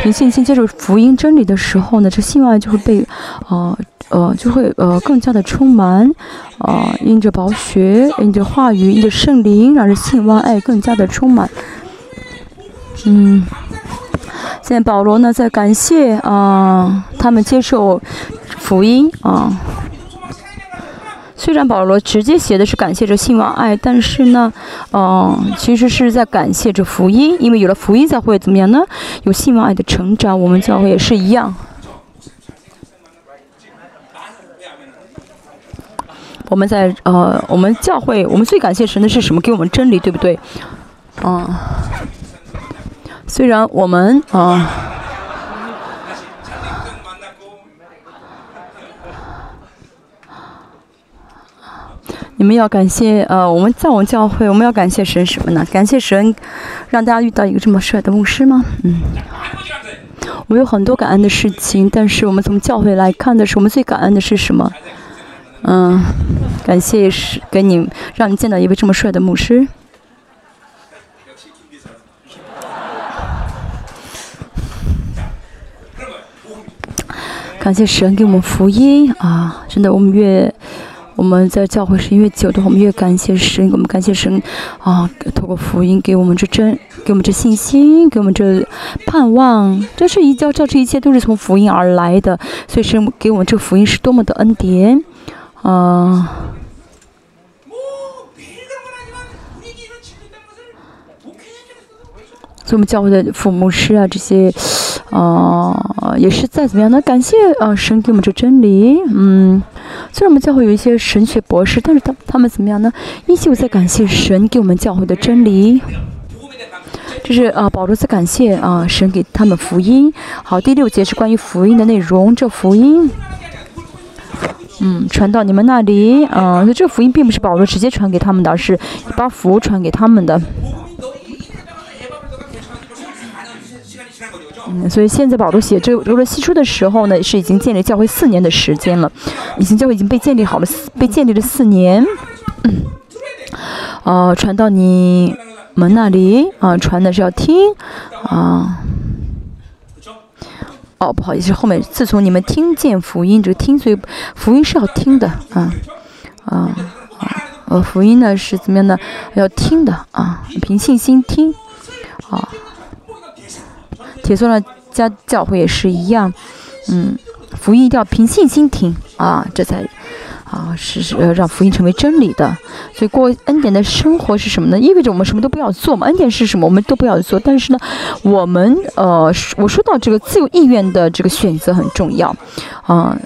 凭信心接受福音真理的时候呢，这信望爱就会被，啊，呃，就会呃更加的充满啊！因着宝学，因着话语，因着圣灵，让这信望爱更加的充满。嗯，现在保罗呢在感谢啊、他们接受福音啊。虽然保罗直接写的是感谢着信望爱，但是呢，嗯、其实是在感谢着福音，因为有了福音才会怎么样呢？有信望爱的成长。我们教会也是一样。我们在呃，我们教会，我们最感谢神的是什么？给我们真理，对不对？嗯、虽然我们啊。你们要感谢呃我们在我们教会我们要感谢神什么呢？感谢神让大家遇到一个这么帅的牧师吗？嗯。我有很多感恩的事情但是我们从教会来看的是我们最感恩的是什么？嗯感谢是给你让你见到一位这么帅的牧师。感谢神给我们福音啊！真的，我们越我们在教会时间越久的话，我们越感谢神，我们感谢神啊！透过福音给我们这真，给我们这信心，给我们这盼望。这是一教教，这一切都是从福音而来的。所以神给我们这福音是多么的恩典啊！所以我们教会的父母师啊，这些。呃，也是在怎么样呢？感谢啊，神给我们这真理。嗯，虽然我们教会有一些神学博士，但是他他们怎么样呢？依旧在感谢神给我们教会的真理。这是啊，保罗在感谢啊，神给他们福音。好，第六节是关于福音的内容。这福音，嗯，传到你们那里啊，这福音并不是保罗直接传给他们的，而是把福传给他们的。嗯，所以现在保罗写这个罗西书的时候呢，是已经建立教会四年的时间了，已经教会已经被建立好了，被建立了四年。嗯，呃，传到你们那里啊、传的是要听啊。哦，不好意思，后面自从你们听见福音，这个听，所以福音是要听的啊啊啊！福音呢是怎么样呢？要听的啊，凭信心听啊。铁索那家教会也是一样，嗯，福音一定要凭信心听啊，这才啊是呃让福音成为真理的。所以过恩典的生活是什么呢？意味着我们什么都不要做嘛。恩典是什么？我们都不要做。但是呢，我们呃，我说到这个自由意愿的这个选择很重要啊。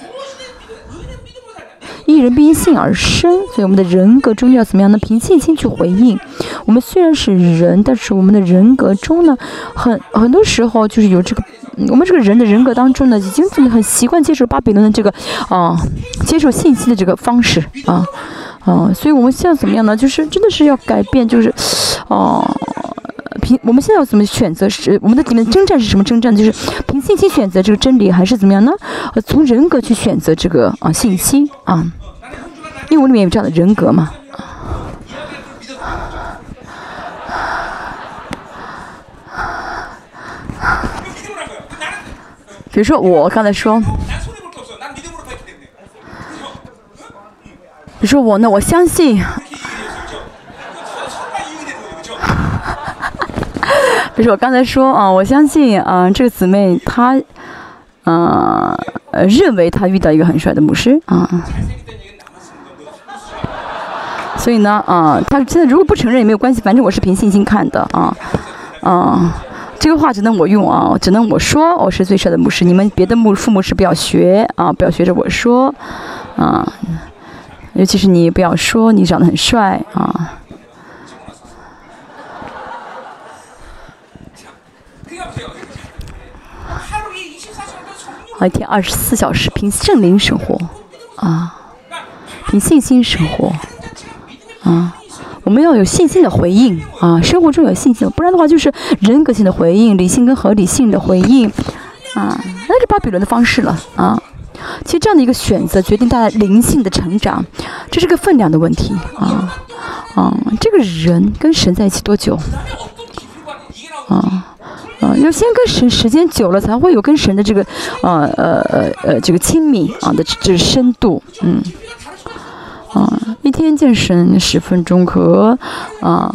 一人因性而生，所以我们的人格中要怎么样呢？凭信心去回应。我们虽然是人，但是我们的人格中呢，很很多时候就是有这个，我们这个人的人格当中呢，已经很习惯接受巴比伦的这个啊、接受信息的这个方式啊啊、所以我们现在怎么样呢？就是真的是要改变，就是哦。凭我们现在要怎么选择是我们的几面征战是什么征战？就是凭信心选择这个真理，还是怎么样呢？呃，从人格去选择这个啊信心啊，因为里面有这样的人格嘛。比如说我刚才说，比如说我呢，我相信。就是我刚才说啊，我相信啊，这个姊妹她，呃，认为她遇到一个很帅的牧师啊。所以呢，啊，她现在如果不承认也没有关系，反正我是凭信心看的啊，啊，这个话只能我用啊，只能我说我是最帅的牧师，你们别的牧父牧师不要学啊，不要学着我说啊，尤其是你不要说你长得很帅啊。啊，一天二十四小时凭圣灵生活啊，凭信心生活啊。我们要有信心的回应啊，生活中有信心，不然的话就是人格性的回应，理性跟合理性的回应啊，那是巴比伦的方式了啊。其实这样的一个选择决定大家灵性的成长，这是个分量的问题啊啊。这个人跟神在一起多久啊？啊，要先跟神时间久了，才会有跟神的这个，呃呃呃呃这个亲密啊的这这深度，嗯，啊，一天见神十分钟和啊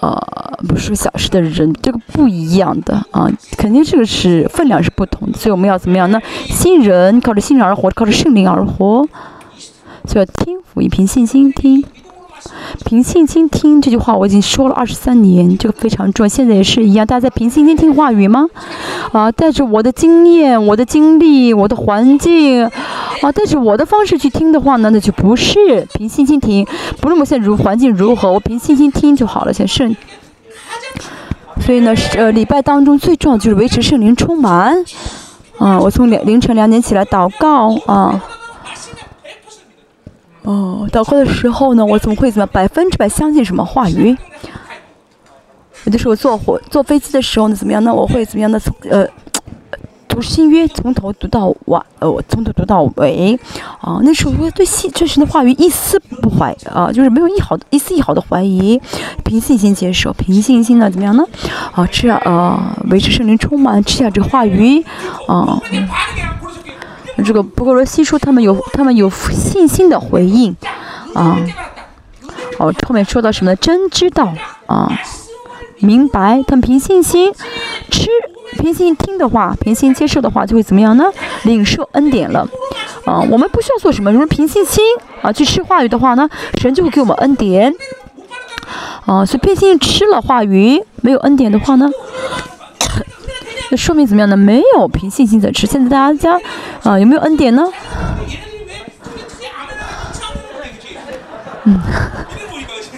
呃不是小时的人，这个不一样的啊，肯定这个是分量是不同的，所以我们要怎么样呢？新人靠着信而活，靠着圣灵而活，所以要听福音，凭信心听。凭信心听这句话，我已经说了二十三年，这个非常重要。现在也是一样，大家在凭信心听话语吗？啊，带着我的经验、我的经历、我的环境，啊，带着我的方式去听的话呢，那就不是凭信心听。不论我现在如环境如何，我凭信心听就好了。像圣，所以呢，呃，礼拜当中最重要就是维持圣灵充满。啊，我从两凌晨两点起来祷告啊。哦，祷告的时候呢，我怎么会怎么百分之百相信什么话语？也就是我坐火坐飞机的时候呢，怎么样呢？我会怎么样呢？从呃读新约从头读到晚，呃，我从头读到尾，啊，那时候我对信这神的话语一丝不怀啊，就是没有一毫一丝一毫的怀疑，凭信心接受，凭信心呢怎么样呢？啊，吃下啊，维持圣灵充满，吃下这话语，啊。这个不过罗西说他们有他们有信心的回应，啊，哦，后面说到什么呢？真知道啊，明白，他们凭信心吃，凭信心听的话，凭信心接受的话，就会怎么样呢？领受恩典了，啊，我们不需要做什么，如果凭信心啊去吃话语的话呢，神就会给我们恩典，啊，所以凭信心吃了话语，没有恩典的话呢？那说明怎么样呢？没有凭信心在吃。现在大家啊、有没有恩典呢？ 얘네들이 왜 그게 그게 아무나 참는 거야, 그치? 이게 뭐니까, 그치?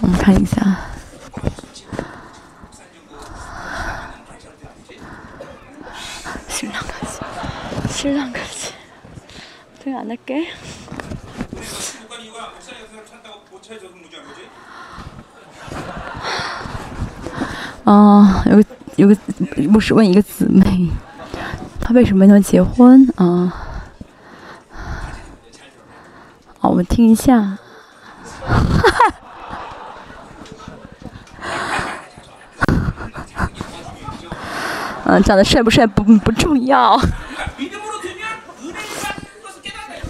我们看一下。신랑 같이, 신랑 같이. 되게 안 할게. 啊、有个有个牧师问一个姊妹，她为什么能结婚啊？好，我们听一下。嗯，长得帅不帅不不重要，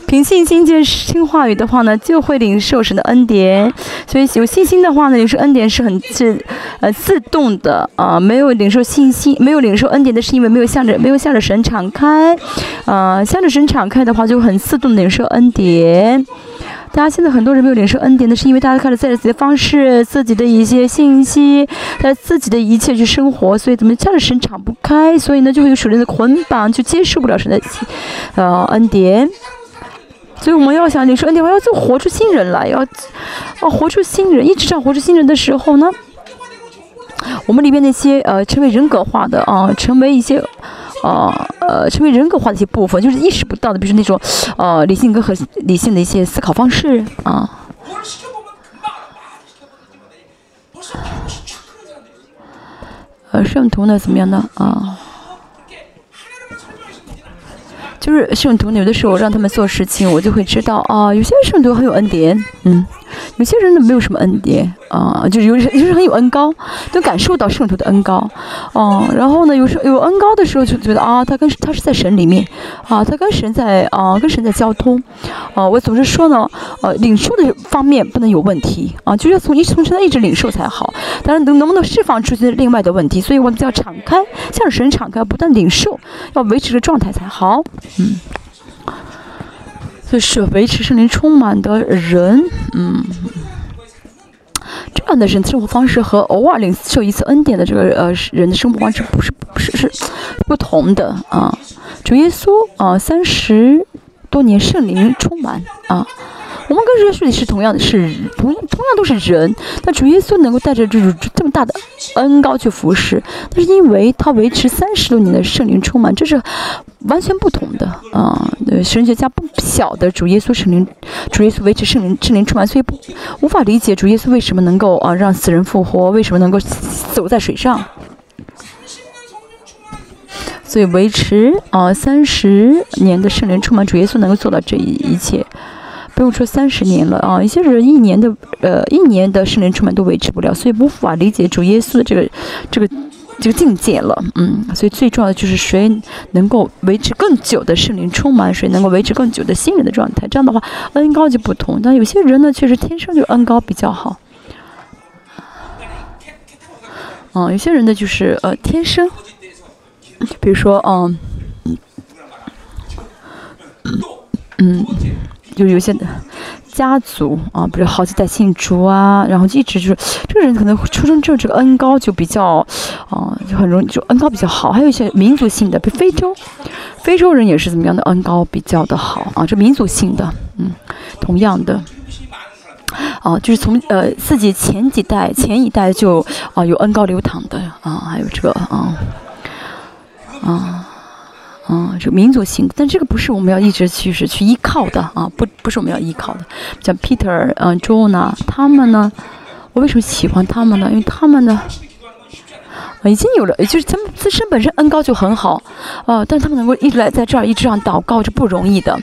凭信心接听话语的话呢，就会领受神的恩典。所以有信心的话呢，领受恩典是很自呃自动的啊、没有领受信心，没有领受恩典的是因为没有向着没有向着神敞开，啊，向着神敞开的话就很自动领受恩典。大家现在很多人没有领受恩典的，是因为大家开始在自己的方式、自己的一些信息，在自己的一切去生活，所以怎么向着神敞不开，所以呢就会有属灵的捆绑，就接受不了神的呃恩典。所以我们要想你说你我要做活出新人来要哦活出新人一直这样活出新人的时候呢我们里面那些呃成为人格化的啊成为一些哦呃成为人格化的一些部分就是意识不到的比如说那种呃理性跟和理性的一些思考方式啊。呃摄像头呢怎么样呢？啊。就是圣徒，有的时候让他们做事情，我就会知道啊，有些圣徒很有恩典，嗯，有些人呢没有什么恩典啊，就是有有人很有恩高，都感受到圣徒的恩高，哦、然后呢，有时候有恩高的时候就觉得啊，他跟他是在神里面啊，他跟神在啊，跟神在交通，啊，我总是说呢，呃，领受的方面不能有问题啊，就要从一从神那一直领受才好，当然能能不能释放出去另外的问题，所以我们就要敞开，向神敞开，不断领受，要维持着状态才好。嗯就是维持圣灵充满的人，嗯，这样的人生活方式和偶尔领受一次恩典的这个呃人的生活方式不是不是是不同的啊。主耶稣啊，三十多年圣灵充满啊。我们跟耶稣也是同样的，是同同样都是人，但主耶稣能够带着这种这么大的恩高去服侍，那是因为他维持三十多年的圣灵充满，这是完全不同的啊。呃，神学家不晓得主耶稣圣灵，主耶稣维持圣灵圣灵充满，所以不无法理解主耶稣为什么能够啊让死人复活，为什么能够走在水上。所以维持啊三十年的圣灵充满，主耶稣能够做到这一切。不用说三十年了啊，一些人一年的呃一年的圣灵充满都维持不了，所以无法理解主耶稣的这个这个这个境界了。嗯，所以最重要的就是谁能够维持更久的圣灵充满，谁能够维持更久的新人的状态。这样的话，恩高就不同。但有些人呢，确实天生就恩高比较好。嗯，有些人呢就是呃天生，比如说嗯嗯。就是有些家族啊，比如好几代姓朱啊，然后一直就是这个人可能出生之后这个恩高就比较，啊，就很容易就恩高比较好。还有一些民族性的，比如非洲，非洲人也是怎么样的恩高比较的好啊，这民族性的，嗯，同样的。啊，就是从呃自己前几代前一代就啊有恩高流淌的啊，还有这个啊。啊、这个民族性，但这个不是我们要一直去是去依靠的啊，不不是我们要依靠的。像 Peter、嗯、Jonah 他们呢，我为什么喜欢他们呢？因为他们呢，已经有了，就是他们自身本身恩高就很好，啊，但他们能够一直来在这儿一直这样祷告是不容易的，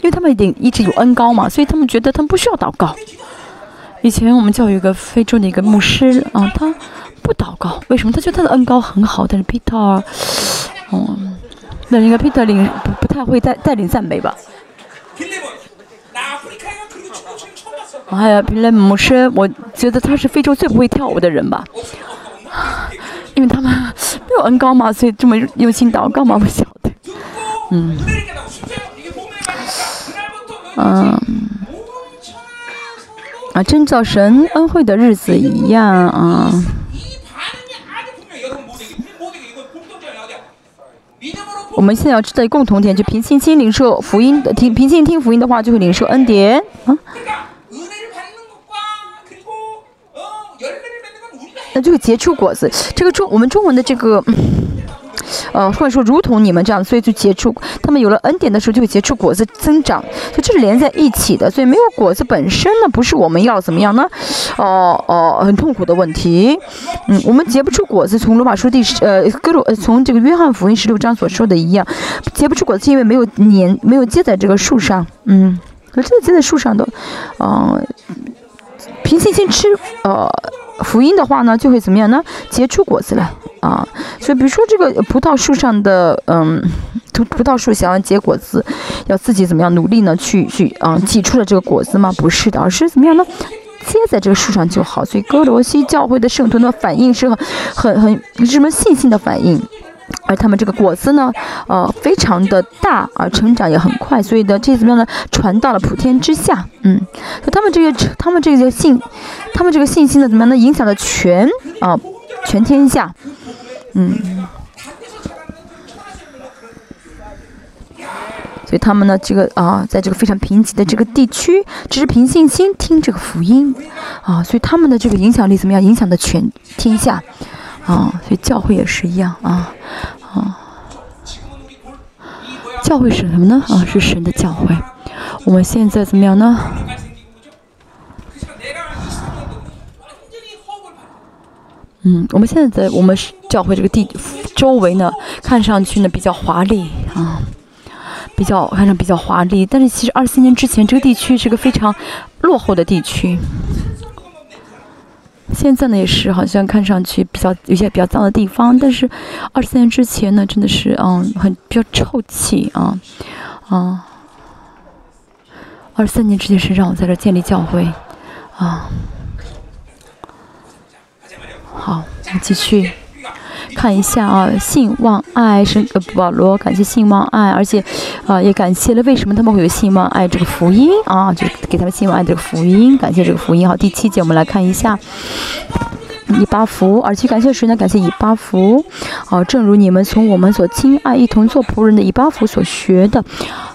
因为他们一定一直有恩高嘛，所以他们觉得他们不需要祷告。以前我们教育一个非洲的一个牧师啊，他不祷告，为什么？他觉得他的恩高很好，但是 Peter，嗯。那应该 Peter 领不不太会带带领赞美吧？哎呀，皮雷姆师，我觉得他是非洲最不会跳舞的人吧，因为他们没有恩高嘛，所以这么用心祷告嘛，不晓得。嗯。嗯。啊，真叫神恩惠的日子一样啊。我们现在要知道共同点就平心心灵受福音的听平心听福音的话就会领受恩典。啊？那就是结出果子。这个中我们中文的这个呃，或者说如同你们这样，所以就结出，他们有了恩典的时候就会结出果子增长，所以这是连在一起的。所以没有果子本身呢，不是我们要怎么样呢？哦、哦、很痛苦的问题。嗯，我们结不出果子，从罗马书第十呃哥罗呃从这个约翰福音十六章所说的一样，结不出果子是因为没有粘没有结在这个树上。嗯，可这个结在树上的，呃，凭信心吃呃福音的话呢，就会怎么样呢？结出果子来啊。所以比如说这个葡萄树上的嗯。葡葡萄树想要结果子，要自己怎么样努力呢？去去啊，挤出了这个果子吗？不是的，而是怎么样呢？接在这个树上就好。所以哥罗西教会的圣徒的反应是很很很什么信心的反应，而他们这个果子呢，呃，非常的大，而成长也很快，所以呢，这怎么样呢？传到了普天之下，嗯，所以他们这个他们这个信，他们这个信心呢，怎么样呢？影响了全啊、全天下，嗯。所以他们呢，这个啊，在这个非常贫瘠的这个地区，只是凭信心听这个福音，啊，所以他们的这个影响力怎么样？影响的全天下，啊，所以教会也是一样啊，啊，教会是什么呢？啊，是神的教会。我们现在怎么样呢？嗯，我们现在在我们教会这个地周围呢，看上去呢比较华丽啊，比较看上比较华丽，但是其实二十四年之前这个地区是个非常落后的地区。现在呢也是好像看上去比较有些比较脏的地方，但是二十三年之前呢真的是嗯很比较臭气啊啊。二十三年之前是让我在这建立教会啊。好，我们继续看一下啊，信望爱是呃保罗感谢信望爱，而且啊也感谢了为什么他们会有信望爱这个福音啊，就给他们信望爱这个福音，感谢这个福音。好，第七节我们来看一下。以巴弗，而且感谢谁呢？感谢以巴弗。啊，正如你们从我们所亲爱、一同做仆人的以巴弗所学的，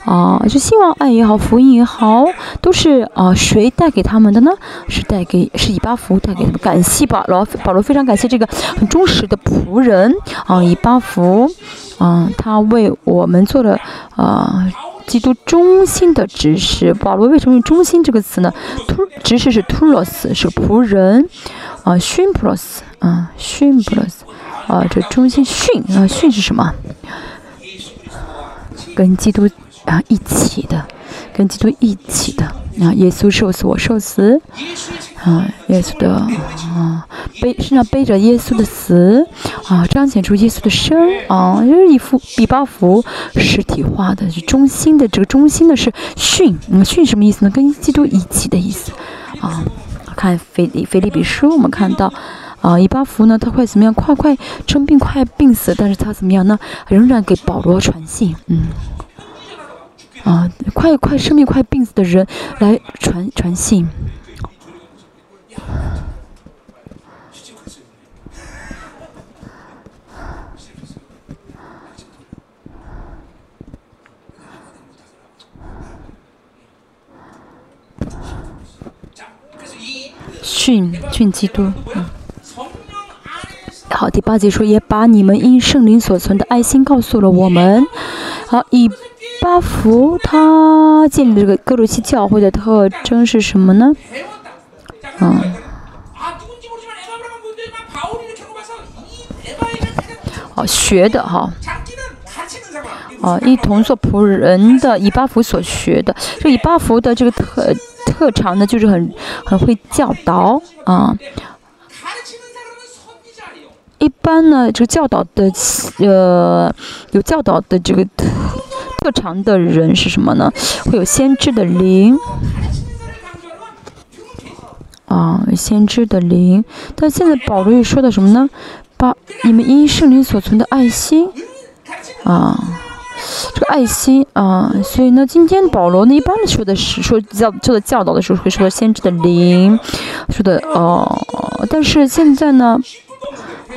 啊，就希望爱也好，福音也好，都是啊，谁带给他们的呢？是带给是以巴弗带给他们。感谢保罗，保罗非常感谢这个很忠实的仆人啊，以巴弗，啊，他为我们做了啊。基督中心的执事，保罗为什么用“中心”这个词呢？突指示是 tulos，是仆人，啊，训 plus，啊，训 plus，啊，这中心训啊，训是什么？跟基督啊一起的，跟基督一起的啊，耶稣受死，我受死，啊，耶稣的啊背身上背着耶稣的死啊，彰显出耶稣的生啊，这是一幅比巴符实体化的，是中心的这个中心的是训，嗯，训什么意思呢？跟基督一起的意思啊。看腓利腓利比书，我们看到。啊，以巴弗呢，他快怎么样？快快生病，快病死，但是他怎么样呢？仍然给保罗传信，嗯，啊，快快生命，快病死的人来传传信。训训基督，嗯。好，第八节说，也把你们因圣灵所存的爱心告诉了我们。好，以巴福他建立的这个格鲁希教会的特征是什么呢？嗯。哦，学的哈。哦，一同做仆人的以巴福所学的，这以巴福的这个特特长呢，就是很很会教导啊。一般呢，这个教导的呃，有教导的这个特。特长的人是什么呢？会有先知的灵。啊，先知的灵，但现在保罗又说的什么呢？把你们因圣灵所存的爱心，啊，这个爱心啊，所以呢，今天保罗呢，一般的说的是说教做的教导的时候会说先知的灵，说的哦、但是现在呢，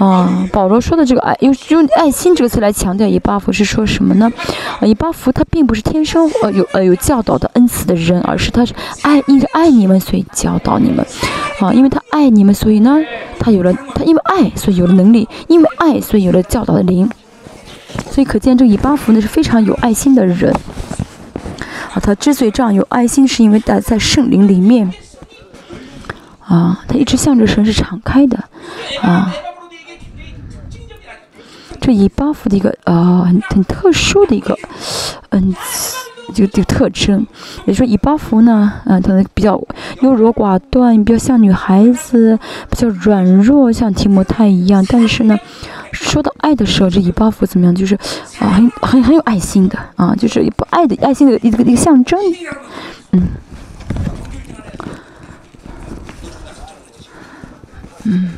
啊，保罗说的这个爱，用用爱心这个词来强调以巴弗是说什么呢？啊，以巴弗他并不是天生呃有呃有教导的恩赐的人，而是他是爱因着爱你们，所以教导你们。啊，因为他爱你们，所以呢，他有了他因为爱，所以有了能力，因为爱，所以有了教导的灵。所以可见这个以巴弗呢是非常有爱心的人。啊，他之所以这样有爱心，是因为在在圣灵里面。啊，他一直向着神是敞开的。啊。这以巴弗的一个呃很很特殊的一个嗯这个这个特征，也就是说以巴弗呢，嗯，可能比较优柔寡断，比较像女孩子，比较软弱，像提摩太一样。但是呢，说到爱的时候，这以巴弗怎么样？就是啊，很很很有爱心的啊，就是不爱的爱心的一个一个象征，嗯，嗯。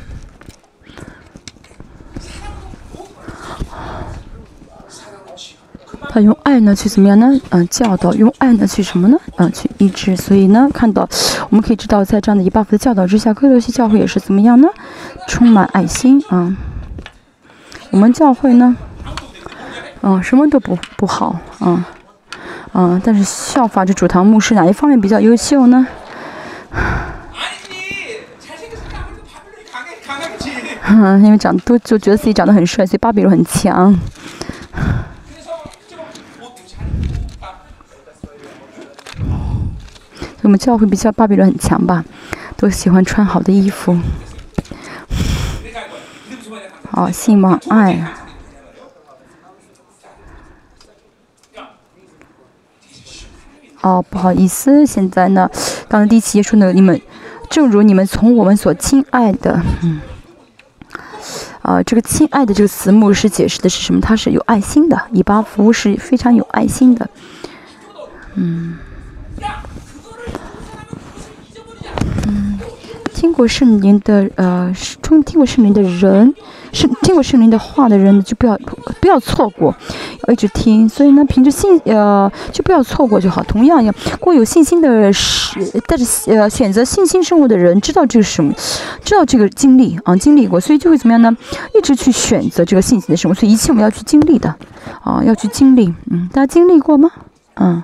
他用爱呢去怎么样呢？嗯，教导用爱呢去什么呢？嗯，去医治。所以呢，看到我们可以知道，在这样的一巴夫的教导之下，克罗西教会也是怎么样呢？充满爱心啊。我们教会呢，嗯，什么都不不好啊，嗯，但是效法这主堂牧师哪一方面比较优秀呢？嗯，因为长都就觉得自己长得很帅，所以巴比伦很强。我们教会比较巴比伦很强吧，都喜欢穿好的衣服。好，信望爱。哦，不好意思，现在呢，刚才第七节说呢，你们，正如你们从我们所亲爱的，嗯，啊，这个“亲爱的”这个词，牧师解释的是什么？他是有爱心的，以巴弗是非常有爱心的，嗯。听过圣灵的呃，听听过圣灵的人，是听过圣灵的话的人，就不要不要错过，要一直听。所以呢，凭着信呃，就不要错过就好。同样，要过有信心的是带着呃选择信心生活的人，知道这个什么，知道这个经历啊，经历过，所以就会怎么样呢？一直去选择这个信心的生活。所以一切我们要去经历的啊，要去经历。嗯，大家经历过吗？嗯。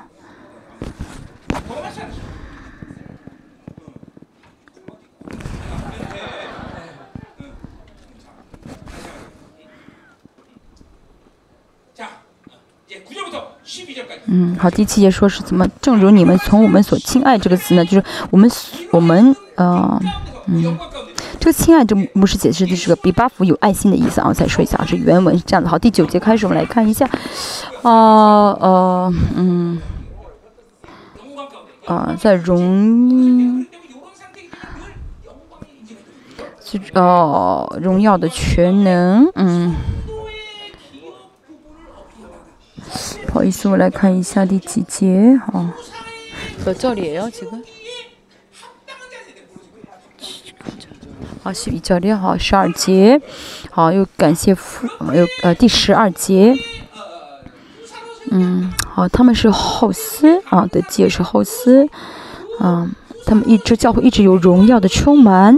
嗯，好，第七节说是怎么？正如你们从我们所亲爱这个词呢，就是我们我们呃嗯，这个亲爱这牧师解释就是个比巴福有爱心的意思啊。我再说一下啊，是原文是这样的。好，第九节开始，我们来看一下啊呃嗯啊，在荣哦荣耀的全能嗯。不好意思，我来看一下第几节啊？在这里呀，这个。好，十一节好，十二节，好，又感谢父，又呃第十二节，嗯，好，他们是后斯啊的节是后斯，嗯，他们一直教会一直有荣耀的充满，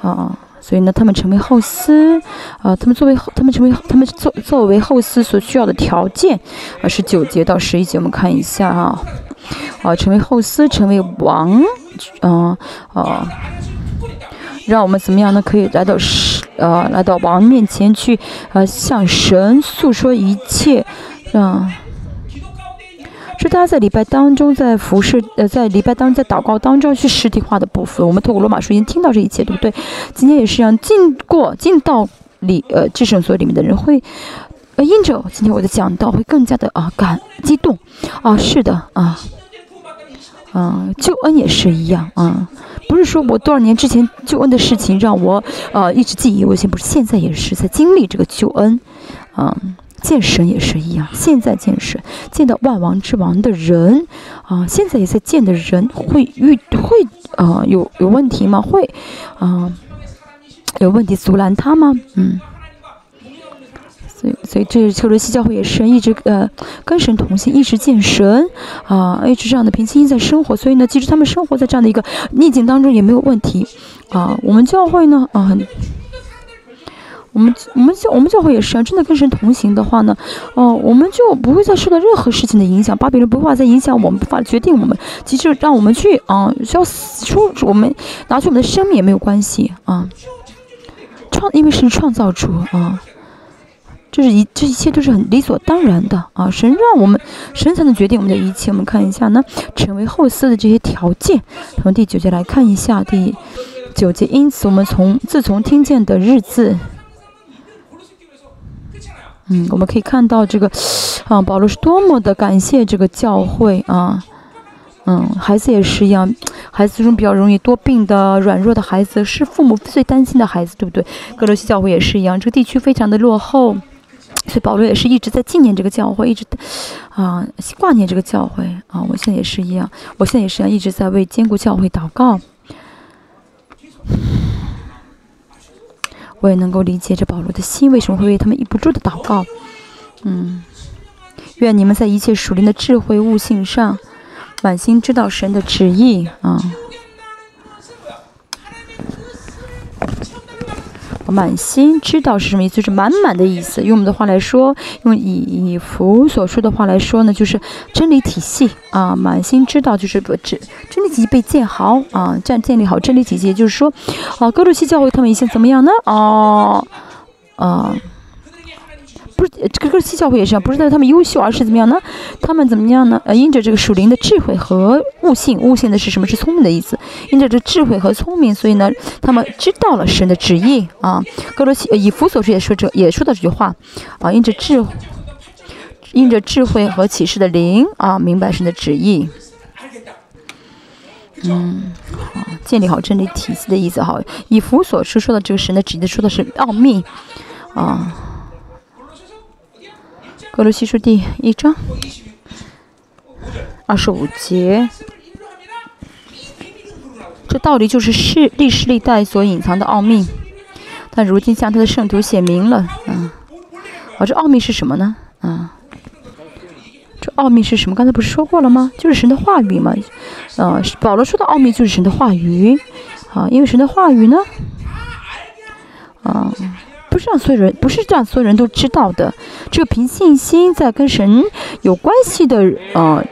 啊。所以呢，他们成为后嗣，啊，他们作为他们成为他们作作为后嗣所需要的条件，啊，是九节到十一节，我们看一下啊，啊，成为后嗣，成为王，啊啊，让我们怎么样呢？可以来到神，呃，来到王面前去，呃，向神诉说一切，啊。是大家在礼拜当中，在服侍，呃，在礼拜当中，在祷告当中去实体化的部分。我们透过罗马书已经听到这一切，对不对？今天也是一样，进过进到里，呃，至圣所里面的人会，呃，因着今天我的讲道会更加的啊感激动，啊，是的，啊，啊，救恩也是一样，啊，不是说我多少年之前救恩的事情让我，呃，一直记忆犹新，不是，现在也是在经历这个救恩，啊。见神也是一样，现在见神，见到万王之王的人，啊，现在也在见的人，会遇会啊有有问题吗？会，啊，有问题阻拦他吗？嗯，所以，所以这切罗西教会也是一直呃跟神同行，一直见神啊，一直这样的平心在生活。所以呢，即使他们生活在这样的一个逆境当中也没有问题啊。我们教会呢啊，我们我们教我们教会也是啊，真的跟神同行的话呢，哦，我们就不会再受到任何事情的影响，巴比伦不会再影响我们，无法决定我们，即使让我们去啊需要死出，我们拿去我们的生命也没有关系啊。创，因为是创造主啊。这是一这一切都是很理所当然的啊！神让我们，神才能决定我们的一切。我们看一下呢，成为后嗣的这些条件。从第九节来看一下，第九节，因此我们从自从听见的日子，嗯，我们可以看到这个啊，保罗是多么的感谢这个教会啊，嗯，孩子也是一样，孩子中比较容易多病的、软弱的孩子，是父母最担心的孩子，对不对？格罗西教会也是一样，这个地区非常的落后。所以保罗也是一直在纪念这个教会，一直啊挂念这个教会啊。我现在也是一样，我现在也是一直在为坚固教会祷告。我也能够理解这保罗的心为什么会为他们一不住的祷告。嗯，愿你们在一切属灵的智慧悟性上，满心知道神的旨意啊。满心知道是什么意思，就是满满的意思。用我们的话来说，用以以弗所说的话来说呢，就是真理体系啊。满心知道就是不真真理体系被建好啊，建建立好真理体系，就是说，啊，哥鲁西教会他们以前怎么样呢？哦，啊。不是这个西教会也是啊，不是在他们优秀，而是怎么样呢？他们怎么样呢？呃，因着这个属灵的智慧和悟性，悟性的是什么？是聪明的意思。因着这智慧和聪明，所以呢，他们知道了神的旨意啊。哥罗西以弗所书也说这也说到这句话啊，因着智，因着智慧和启示的灵啊，明白神的旨意。嗯，好，建立好真理体系的意思哈。以弗所书说的这个神的旨意，说的是奥秘啊。格罗西书第一章二十五节，这道理就是世历史历代所隐藏的奥秘，但如今向他的圣徒显明了。啊，啊，这奥秘是什么呢？啊，这奥秘是什么？刚才不是说过了吗？就是神的话语嘛。啊，保罗说的奥秘就是神的话语。啊，因为神的话语呢，啊。不是让所有人，不是让所有人都知道的。只有凭信心，在跟神有关系的，呃，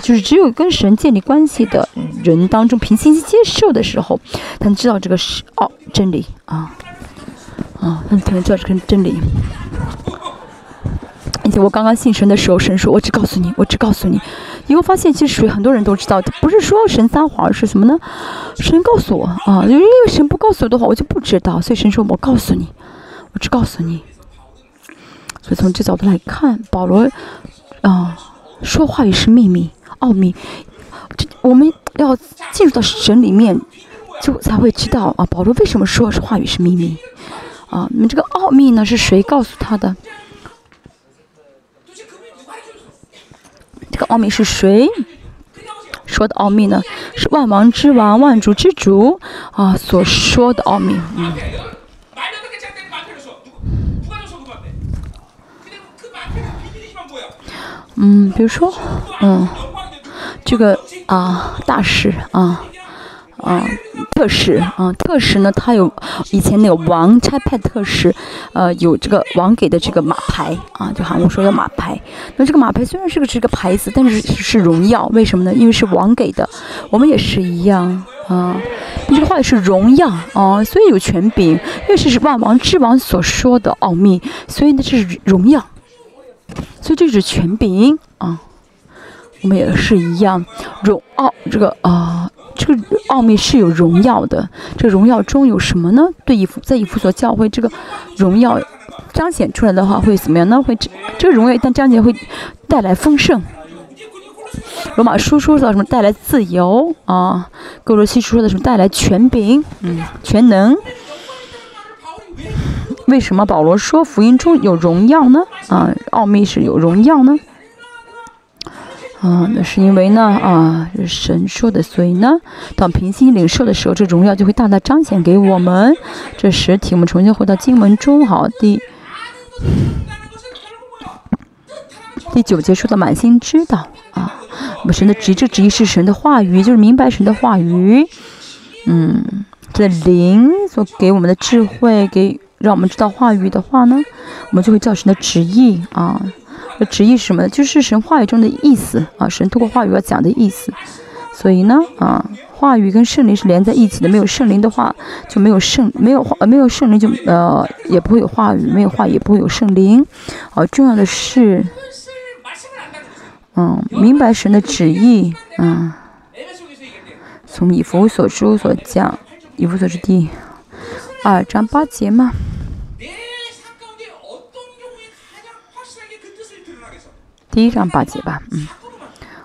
就是只有跟神建立关系的人当中，凭信心接受的时候，才能知道这个是哦真理啊啊，他才能知道这个真理。而且我刚刚信神的时候，神说：“我只告诉你，我只告诉你。”以后发现，其实属于很多人都知道，不是说神撒谎，而是什么呢？神告诉我啊，因为神不告诉我的话，我就不知道。所以神说：“我告诉你。”我只告诉你，所以从这角度来看，保罗啊，说话语是秘密、奥秘，这我们要进入到神里面，就才会知道啊，保罗为什么说是话语是秘密啊？你们这个奥秘呢，是谁告诉他的？这个奥秘是谁说的奥秘呢？是万王之王、万主之主啊所说的奥秘，嗯。嗯，比如说，嗯，这个啊，大使啊，啊，特使啊，特使呢，他有以前那个王差派特使，呃，有这个王给的这个马牌啊，就韩国说要马牌。那这个马牌虽然是个这个牌子，但是是荣耀，为什么呢？因为是王给的。我们也是一样啊，这个话语是荣耀啊，所以有权柄，因为是万王之王所说的奥秘，所以呢，这是荣耀。所以这是权柄啊，我们也是一样，荣奥这个啊，这个奥秘是有荣耀的。这荣耀中有什么呢？对以弗在以弗所教会，这个荣耀彰显出来的话，会怎么样呢？会这这个荣耀一旦彰显，会带来丰盛。罗马书说到什么？带来自由啊。哥罗西书说的什么？带来权柄，嗯，全能。为什么保罗说福音中有荣耀呢？啊，奥秘是有荣耀呢？啊，那是因为呢，啊，神说的，所以呢，当平心领受的时候，这荣耀就会大大彰显给我们。这实体，我们重新回到经文中，好，第第九节说的满心知道啊，我们神的旨意，这旨意是神的话语，就是明白神的话语。嗯，这灵所给我们的智慧，给让我们知道话语的话呢，我们就会叫神的旨意啊。这旨意是什么呢？就是神话语中的意思啊，神通过话语要讲的意思。所以呢，啊，话语跟圣灵是连在一起的。没有圣灵的话，就没有圣，没有话，没有圣灵就呃，也不会有话语，没有话也不会有圣灵。啊，重要的是，嗯，明白神的旨意，嗯，从以弗所书所讲，以弗所书第二章八节嘛。第一章八节吧，嗯，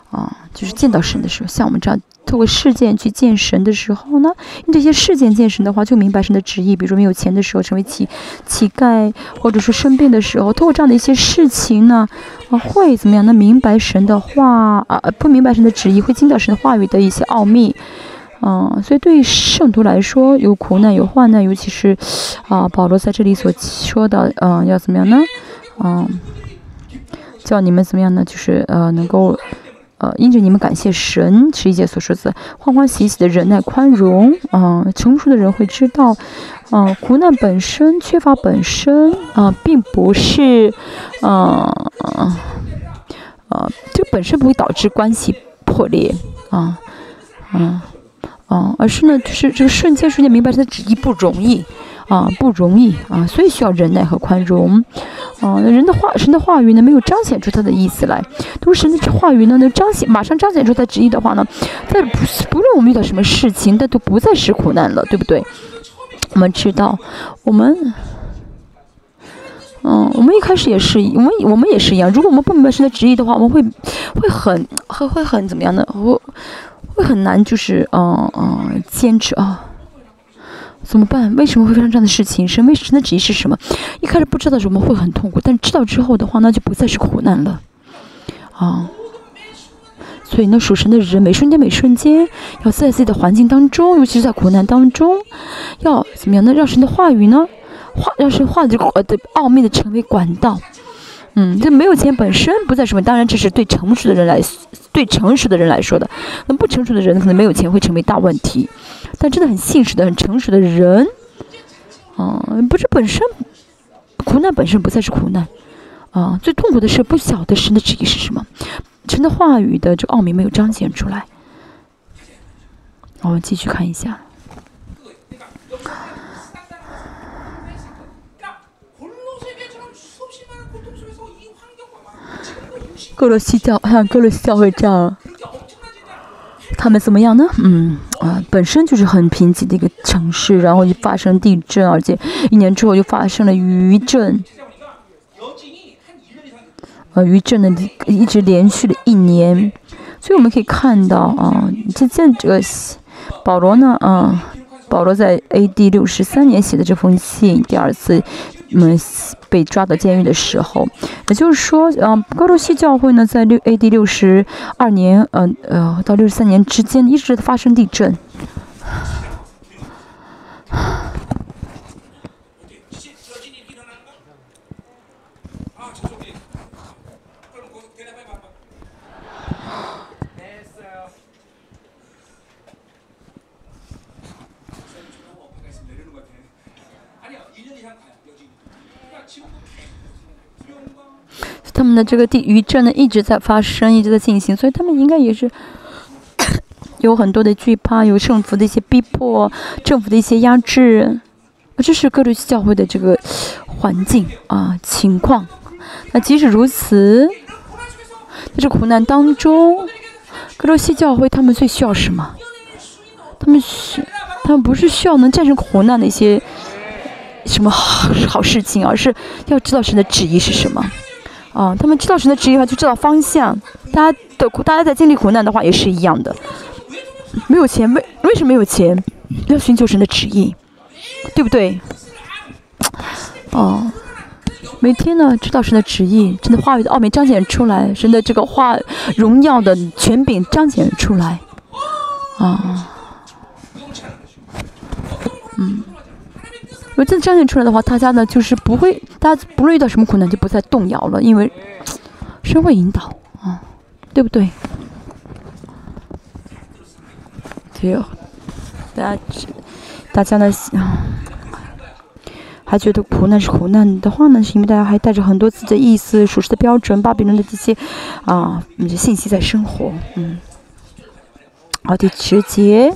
啊，就是见到神的时候，像我们这样透过事件去见神的时候呢，用这些事件见神的话，就明白神的旨意。比如说没有钱的时候成为乞乞丐，或者说生病的时候，透过这样的一些事情呢，啊，会怎么样？能明白神的话啊，不明白神的旨意，会听到神的话语的一些奥秘，嗯，所以对于圣徒来说，有苦难有患难，尤其是啊，保罗在这里所说的，嗯，要怎么样呢？嗯。叫你们怎么样呢？就是呃，能够呃，因着你们感谢神，十一节所说的欢欢喜喜的忍耐宽容，嗯，成熟的人会知道，嗯，苦难本身缺乏本身啊，并不是，嗯嗯，呃，这本身不会导致关系破裂啊，嗯嗯，而是呢，就是这个瞬间瞬间明白他的旨意不容易。啊，不容易啊，所以需要忍耐和宽容。啊，人的话，神的话语呢，没有彰显出他的意思来。都是神的话语呢，能彰显，马上彰显出他旨意的话呢，在不不论我们遇到什么事情，那都不再是苦难了，对不对？我们知道，我们，嗯，我们一开始也是，我们我们也是一样。如果我们不明白神的旨意的话，我们会会很会会很怎么样呢？会会很难，就是嗯嗯坚持啊。怎么办？为什么会发生这样的事情？神为神的旨意是什么？一开始不知道的时候，我们会很痛苦；但知道之后的话，那就不再是苦难了。啊，所以呢，属神的人每瞬间每瞬间，要在自己的环境当中，尤其是在苦难当中，要怎么样呢？让神的话语呢，话让神话这个的奥秘的成为管道。嗯，这没有钱本身不再什么，当然这是对成熟的人来，对成熟的人来说的。那不成熟的人可能没有钱会成为大问题，但真的很现实的、很成熟的人，啊，不是本身苦难本身不再是苦难，啊，最痛苦的是不晓得神的旨意是什么，神的话语的这奥秘没有彰显出来。我们继续看一下。格罗西教还有格罗西教会这样，他们怎么样呢？嗯啊，本身就是很贫瘠的一个城市，然后就发生地震，而且一年之后又发生了余震。呃，余震呢一直连续了一年，所以我们可以看到啊，这这这个保罗呢，啊，保罗在 A.D. 六十三年写的这封信，第二次。们被抓到监狱的时候，也就是说，嗯，格鲁西教会呢，在六 A.D. 六十二年，嗯呃，到六十三年之间，一直发生地震。他们的这个地余震呢一直在发生，一直在进行，所以他们应该也是 有很多的惧怕，有政府的一些逼迫，政府的一些压制，这是各路教会的这个环境啊情况。那即使如此，在这苦难当中，各路西教会他们最需要什么？他们是他们不是需要能战胜苦难的一些什么好好事情，而是要知道神的旨意是什么。啊，他们知道神的旨意的话，就知道方向。大家的，大家在经历苦难的话，也是一样的。没有钱，为为什么没有钱？要寻求神的旨意，对不对？哦，每天呢，知道神的旨意，神的话语的奥秘彰显出来，神的这个话荣耀的权柄彰显出来。啊，嗯。如果真的彰显出来的话，大家呢就是不会，大家不论遇到什么困难就不再动摇了，因为神会引导啊，对不对？对，大家，大家呢，还觉得苦难是苦难的话呢，是因为大家还带着很多自己的意思、属实的标准、巴比伦的这些啊，那些信息在生活，嗯。好，第十节。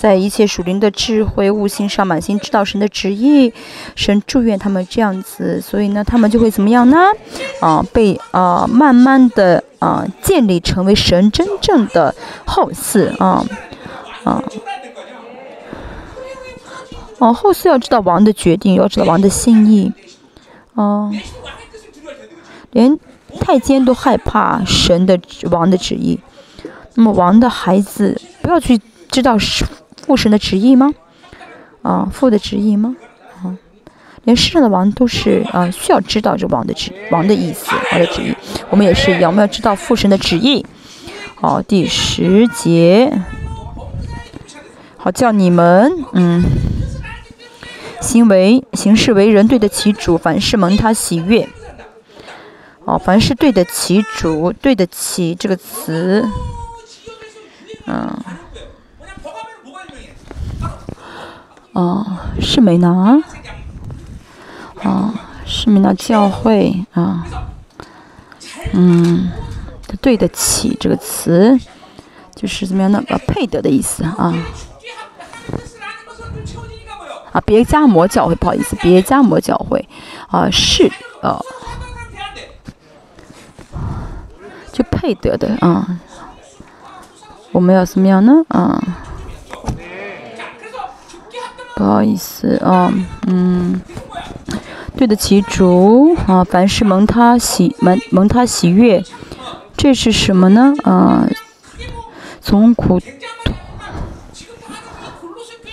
在一切属灵的智慧悟性上，满心知道神的旨意，神祝愿他们这样子，所以呢，他们就会怎么样呢？啊，被啊，慢慢的啊，建立成为神真正的后嗣啊啊。哦，后嗣要知道王的决定，要知道王的心意。哦，连太监都害怕神的王的旨意，那么王的孩子不要去知道是。父神的旨意吗？啊，父的旨意吗？啊，连世上的王都是啊，需要知道这王的旨王的意思，王的旨意。我们也是一样，我们要知道父神的旨意。好，第十节，好叫你们嗯，行为行事为人对得起主，凡事蒙他喜悦。哦，凡事对得起主，对得起这个词，嗯。哦，是美拿，哦，是美拿教会啊，嗯，对得起这个词，就是怎么样呢？呃，配得的意思啊。啊，别加摩教会，不好意思，别加摩教会，啊，是呃，就配得的啊。我们要怎么样呢？啊。不好意思啊，嗯，对得起主啊，凡是蒙他喜蒙蒙他喜悦，这是什么呢？啊，从苦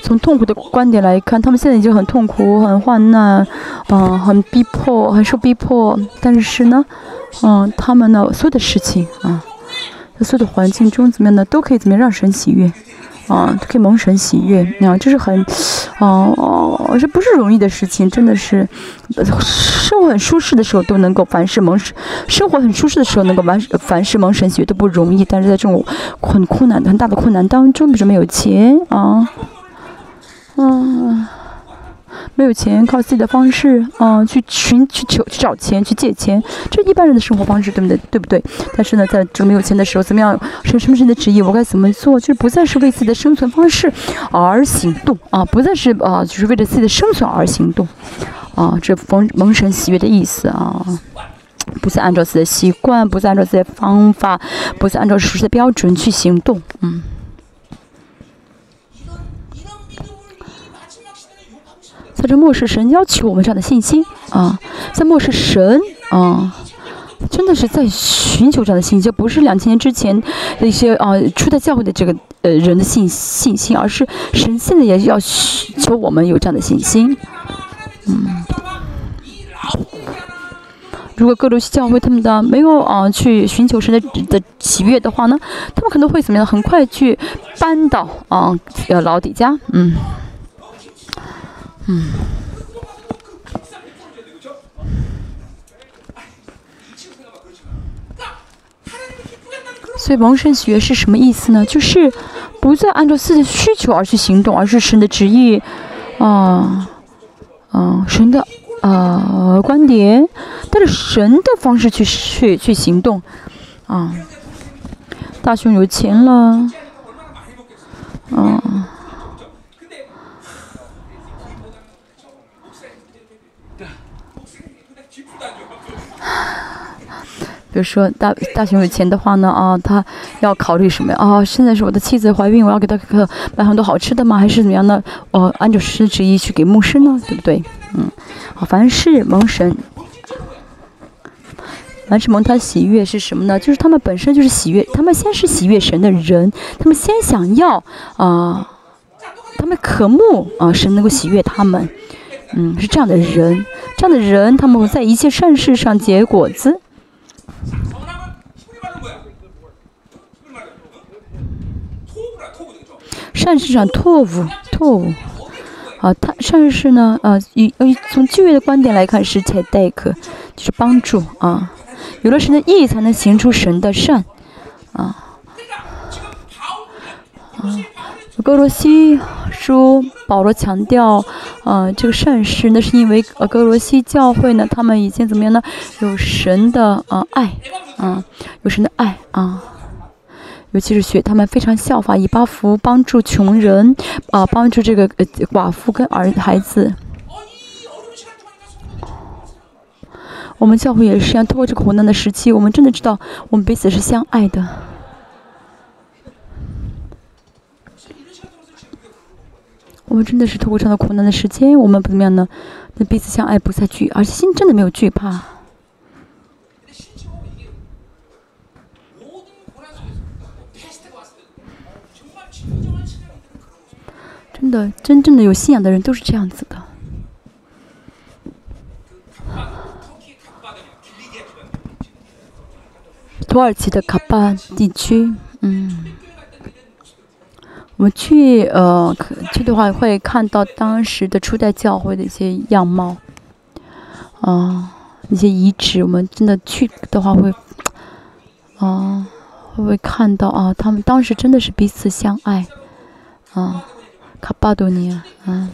从痛苦的观点来看，他们现在已经很痛苦、很患难，嗯，很逼迫、很受逼迫，但是呢，嗯，他们呢，所有的事情啊，在所有的环境中怎么样呢，都可以怎么样让神喜悦。啊，可以蒙神喜悦，啊，这是很，哦哦，这不是容易的事情，真的是，生活很舒适的时候都能够凡事蒙神，生活很舒适的时候能够完凡事蒙神喜悦都不容易，但是在这种很困难、很大的困难当中，比如没有钱啊，嗯。没有钱，靠自己的方式，嗯，去寻、去求、去找钱、去借钱，这一般人的生活方式，对不对？对不对？但是呢，在这没有钱的时候，怎么样？什什么是你的旨意？我该怎么做？就是不再是为自己的生存方式而行动啊，不再是啊，就是为了自己的生存而行动啊，这蒙蒙神喜悦的意思啊，不再按照自己的习惯，不再按照自己的方法，不再按照熟悉的标准去行动，嗯。在这末世，神要求我们这样的信心啊！在末世，神啊，真的是在寻求这样的信心，不是两千年之前的一些啊初代教会的这个呃人的信信心，而是神现在也要求我们有这样的信心。嗯，如果各路教会他们的没有啊去寻求神的的喜悦的话呢，他们可能会怎么样？很快去搬到啊呃老底家，嗯。嗯，所以蒙神学是什么意思呢？就是不再按照自己的需求而去行动，而是神的旨意，啊，啊，神的啊观点，带着神的方式去去去行动，啊，大雄有钱了，啊。比如说大大雄有钱的话呢啊，他要考虑什么呀？啊，现在是我的妻子怀孕，我要给她买很多好吃的吗？还是怎么样呢？哦，按照神旨意去给牧师呢，对不对？嗯，好，凡是蒙神，凡是蒙他喜悦是什么呢？就是他们本身就是喜悦，他们先是喜悦神的人，他们先想要啊，他们渴慕啊，神能够喜悦他们，嗯，是这样的人，这样的人，他们在一切善事上结果子。善事上托付托付。啊，他善事呢？啊，以嗯从就业的观点来看，是才代课，就是帮助啊。有了神的意义，才能行出神的善啊。啊，哥罗西书保罗强调，啊，这个善事，那是因为、啊、哥罗西教会呢，他们已经怎么样呢？有神的啊爱，啊，有神的爱啊。尤其是学他们非常效法以巴福帮助穷人啊，帮助这个呃寡妇跟儿孩子。我们教会也是要通过这个苦难的时期，我们真的知道我们彼此是相爱的。我们真的是通过这段苦难的时间，我们不怎么样呢？那彼此相爱，不再惧，而且心真的没有惧怕。真的，真正的有信仰的人都是这样子的。土耳其的卡巴地区，嗯，我们去呃去的话会看到当时的初代教会的一些样貌，啊，一些遗址。我们真的去的话会，啊，会看到啊，他们当时真的是彼此相爱，啊。卡巴多尼啊，嗯，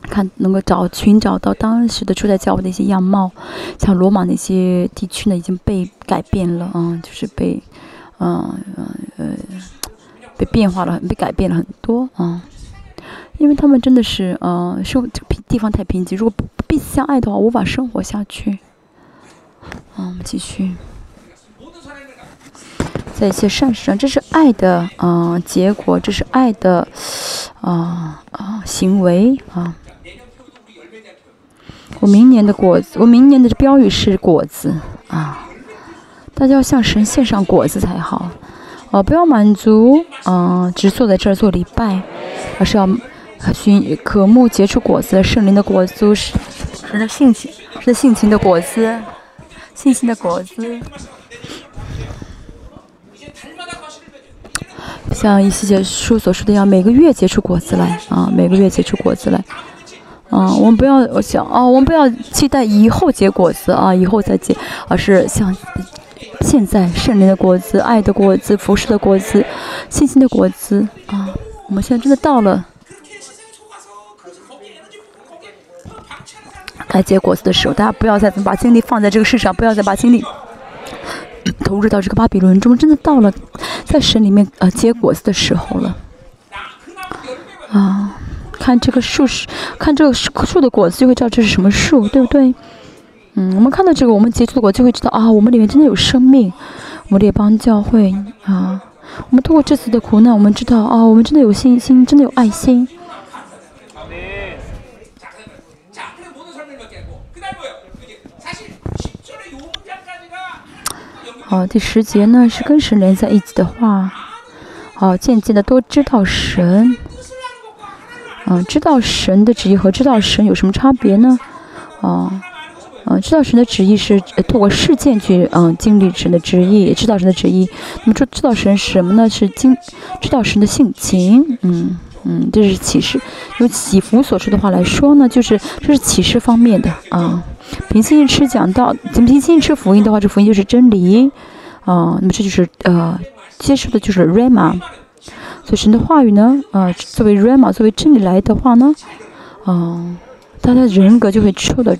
看，能够找，寻找到当时的初代教会的一些样貌，像罗马那些地区呢，已经被改变了，嗯，就是被嗯被变化了，被改变了很多，嗯，因为他们真的是嗯生，这平地方太贫瘠，如果不彼此相爱的话，无法生活下去。嗯，我们继续。在一些善事上这是爱的嗯结果这是爱的啊啊行为啊。我明年的果子我明年的标语是果子啊。大家要向神献上果子才好。哦不要满足嗯只坐在这儿做礼拜而是要寻渴慕结出果子圣灵的果子是是性情是性情的果子性情的果子。像一些书所说的样，每个月结出果子来啊，每个月结出果子来，啊，我们不要想啊，我们不要期待以后结果子啊，以后再结，而是像现在圣灵的果子、爱的果子、服侍的果子、信心的果子啊，我们现在真的到了该结果子的时候，大家不要再把精力放在这个世上，不要再把精力。投入到这个巴比伦中，真的到了在神里面呃结果子的时候了。啊，看这个树，是看这个树的果子就会知道这是什么树，对不对？嗯，我们看到这个，我们结出的果就会知道啊，我们里面真的有生命。我们列邦教会啊，我们通过这次的苦难，我们知道啊，我们真的有信心，真的有爱心。哦，第十节呢是跟神连在一起的话，哦，渐渐的都知道神，嗯，知道神的旨意和知道神有什么差别呢？哦，嗯，知道神的旨意是通过事件去嗯经历神的旨意，知道神的旨意。那么说知道神什么呢？是经知道神的性情，嗯嗯，这是启示。用启福所说的话来说呢，就是这是启示方面的啊。平心吃讲到，平心吃福音的话，这福音就是真理啊。那么这就是呃接受的就是 rama。所以神的话语呢，呃，作为 rama 作为真理来的话呢，啊、大家的人格就会受到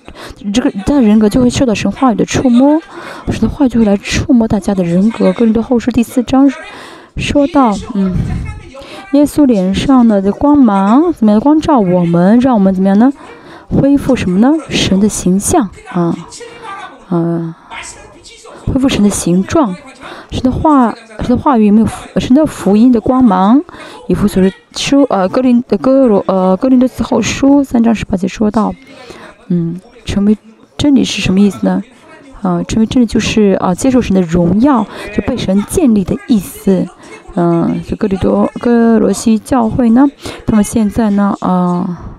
这个，大家的人格就会受到神话语的触摸，神的话语就会来触摸大家的人格。更多后书第四章说到，嗯，耶稣脸上的光芒怎么样光照我们，让我们怎么样呢？恢复什么呢？神的形象啊嗯恢复神的形状。神的话神的话语有没有神的福音的光芒以弗所书呃格林的歌罗呃格林的词后书三章十八节说到嗯成为真理是什么意思呢？啊成为真理就是啊接受神的荣耀就被神建立的意思。嗯就格里多格罗西教会呢他们现在呢啊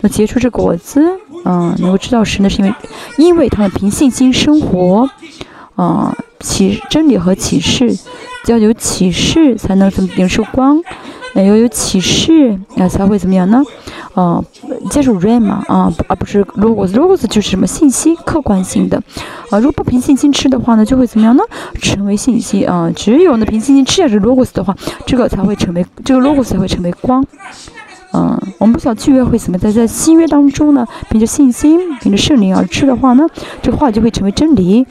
能结出这果子，嗯、能够知道神的是因为，因为他们凭信心生活，啊、启真理和启示，要有启示才能怎么领受光，要有启示啊、才会怎么样呢？呃，接受 rain 嘛啊，而不是 logos。logos 就是什么信息，客观性的。啊，如果不凭信心吃的话呢，就会怎么样呢？成为信息啊。只有呢凭信心吃下这 logos 的话，这个才会成为这个 logos 才会成为光。嗯，我们不想去约会，怎么在在新约当中呢？凭着信心，凭着圣灵而吃的话呢，这话就会成为真理。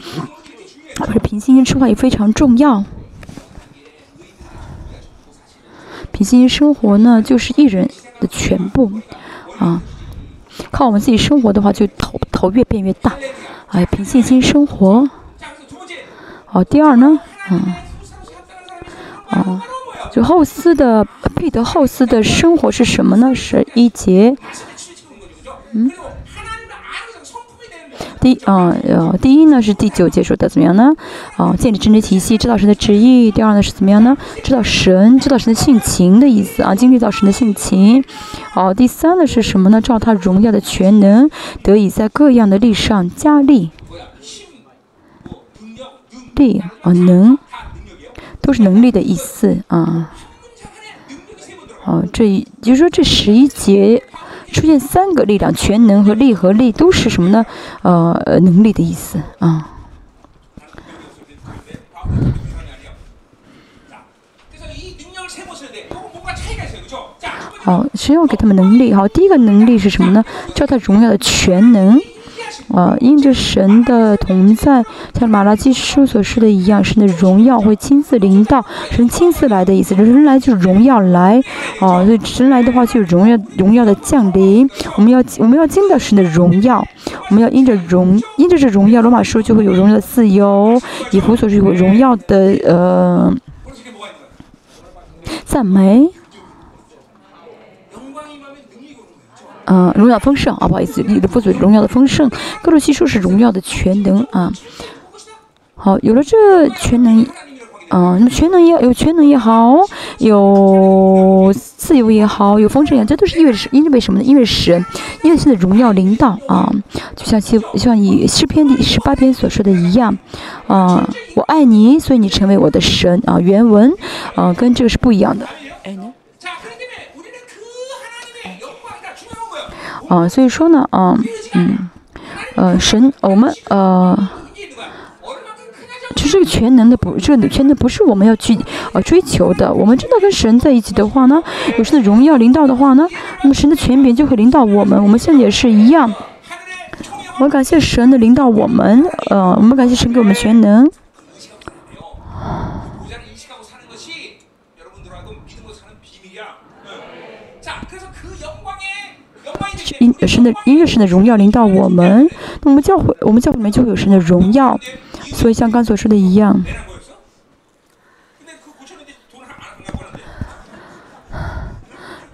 可是凭信心吃饭也非常重要。凭信心生活呢，就是一人的全部啊。靠我们自己生活的话，就头头越变越大。哎，凭信心生活。好，第二呢，嗯，哦。就后斯的彼得后斯的生活是什么呢？是一节，嗯，第啊，第一呢是第九节说的怎么样呢？啊，建立政治体系，知道神的旨意。第二呢是怎么样呢？知道神，知道神的性情的意思啊，经历到神的性情。哦、第三呢是什么呢？照他荣耀的全能，得以在各样的力上加力。力啊，能都是能力的意思啊。哦这一就是说这十一节出现三个力量全能和力和力都是什么呢？呃能力的意思啊。好谁要给他们能力好第一个能力是什么呢？叫他荣耀的全能。啊，因着神的同在，像马拉基书所说的一样，神的荣耀会亲自临到，神亲自来的意思，人来就是荣耀来啊，所以神来的话就是荣耀，荣耀的降临。我们要我们要见到神的荣耀，我们要因着荣因着这荣耀，罗马书就会有荣耀的自由，以弗所书有荣耀的呃赞美。嗯荣耀丰盛啊不好意思你的不足荣耀的丰盛各路系数是荣耀的全能啊。好有了这全能嗯那么全能也有全能也好有自由也好有丰盛也这都是意味着因意味什么呢？意味神意味着荣耀领导啊就像七像以诗篇第十八篇所说的一样啊我爱你所以你成为我的神啊原文啊跟这个是不一样的。啊，所以说呢，啊，嗯，呃，神，我们呃，就这个全能的不，这个全能不是我们要去呃追求的，我们真的跟神在一起的话呢，有神的荣耀领导的话呢，那么神的权柄就可领导我们，我们现在也是一样。我们感谢神的领导我们，呃，我们感谢神给我们全能。有神的音乐，神的荣耀临到我们。那我们教会，我们教会里面就会有神的荣耀。所以像刚才所说的一样，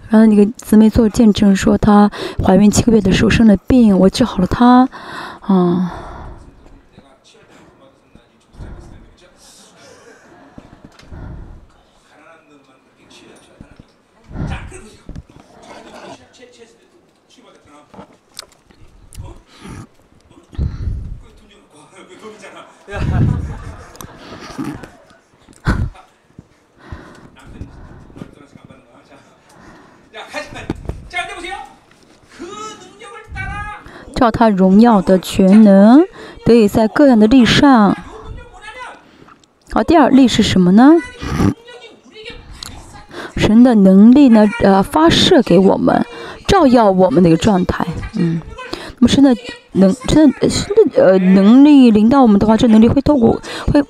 然后那个姊妹做见证，说她怀孕七个月的时候生了病，我治好了她。嗯。照他荣耀的全能得以在各样的力上。好，第二力是什么呢？神的能力呢？呃，发射给我们，照耀我们的一个状态。嗯，那么神的能，神的，神的呃能力，领导我们的话，这能力会透过会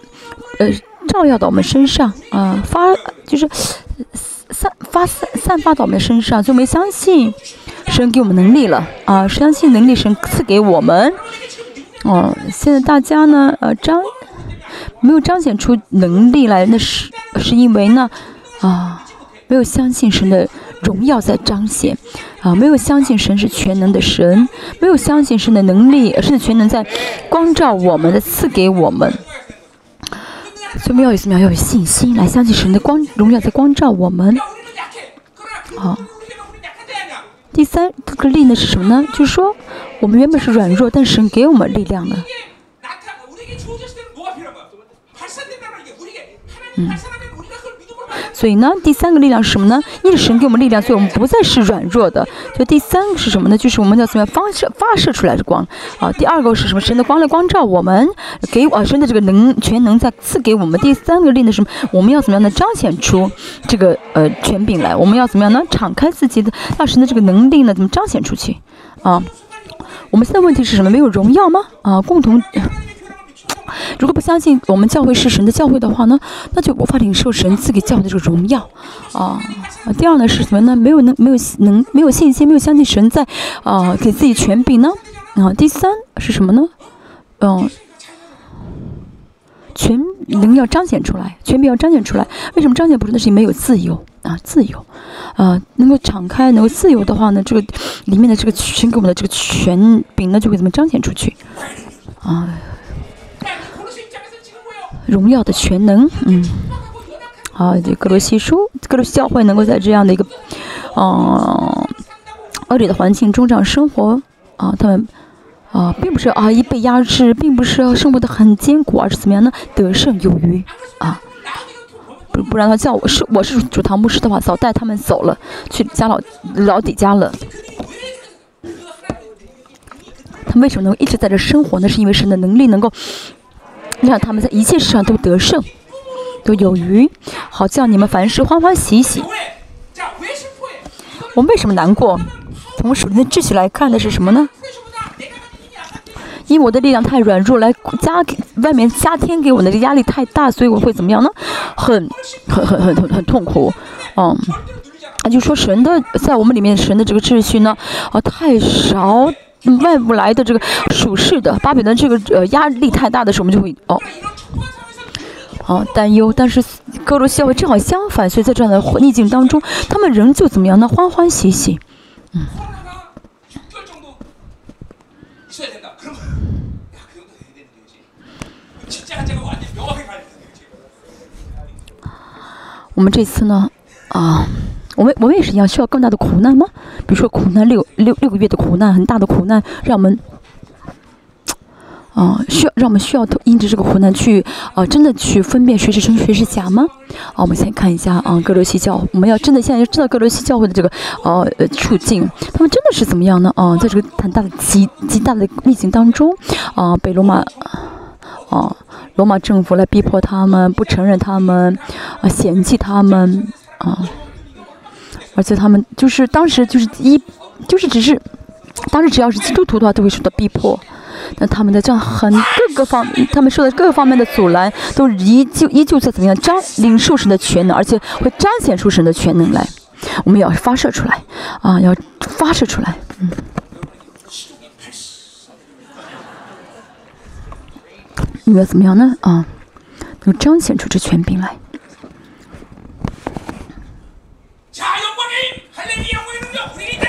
呃，照耀到我们身上啊。发就是散发，散发到我们身上，所以我们相信。神给我们能力了啊、相信能力神赐给我们。哦，现在大家呢，呃，彰没有彰显出能力来，那是是因为呢，啊，没有相信神的荣耀在彰显，啊，没有相信神是全能的神，没有相信神的能力，神的全能在光照我们的赐给我们。所以我们要有什么？要有信心来相信神的光荣耀在光照我们。好,第三这个力呢是什么呢？就是说我们原本是软弱，但神给我们力量了。嗯所以呢，第三个力量是什么呢？因为神给我们力量，所以我们不再是软弱的。所以第三个是什么呢？就是我们要怎么样发射发射出来的光啊？第二个是什么？神的光来光照我们，给啊神的这个能全能再赐给我们。第三个力量是什么？我们要怎么样的彰显出这个呃权柄来？我们要怎么样呢？敞开自己的，让神的这个能力呢，怎么彰显出去啊？我们现在问题是什么？没有荣耀吗？啊，共同。如果不相信我们教会是神的教会的话呢，那就无法领受神赐给教会的这个荣耀啊。第二呢是什么呢？没有能没有能没有信心，没有相信神在啊给自己权柄呢啊。第三是什么呢？嗯，权能要彰显出来，权柄要彰显出来。为什么彰显不出来？是因为没有自由啊，自由啊，能够敞开，能够自由的话呢，这个里面的这个神给我们的这个权柄呢，就会怎么彰显出去啊？荣耀的全能，嗯，好，这格罗西书，格罗西教会能够在这样的一个，嗯，恶劣的环境中这样生活，啊，他们，啊，并不是啊一被压制，并不是要生活的很艰苦，而是怎么样呢？得胜有余，啊，不不然他叫我是我是主堂牧师的话，早带他们走了，去家老老底家了。他为什么能一直在这生活呢？是因为神的能力能够。让他们在一切事上都得胜，都有余，好叫你们凡事欢欢喜喜。我们为什么难过？从属灵的秩序来看的是什么呢？因为我的力量太软弱，来加给外面加添给我的压力太大，所以我会怎么样呢？很很很很很很痛苦。嗯，那就说神的在我们里面神的这个秩序呢，啊太少。外部来的这个属世的巴比伦这个呃压力太大的时候，我们就会哦，哦担忧。但是哥罗西会正好相反，所以在这样的逆境当中，他们仍旧怎么样呢？欢欢喜喜，嗯。我们这次呢，啊。我们我们也是一样，需要更大的苦难吗？比如说苦难六六六个月的苦难，很大的苦难，让我们，啊，需要让我们需要因着这个苦难去啊，真的去分辨谁是真谁是假吗？啊，我们先看一下啊，格罗西教，我们要真的现在要知道格罗西教会的这个呃处境，他们真的是怎么样呢？啊，在这个很大的极极大的逆境当中，啊，被罗马啊罗马政府来逼迫他们，不承认他们，啊，嫌弃他们，啊。而且他们就是当时就是一，就是只是，当时只要是基督徒的话，都会受到逼迫。那他们的这样很各个方，他们受到各个方面的阻拦，都依旧依旧在怎么样彰领受神的全能，而且会彰显出神的全能来。我们要发射出来，啊，要发射出来，嗯。你们要怎么样呢？啊，能彰显出这权柄来。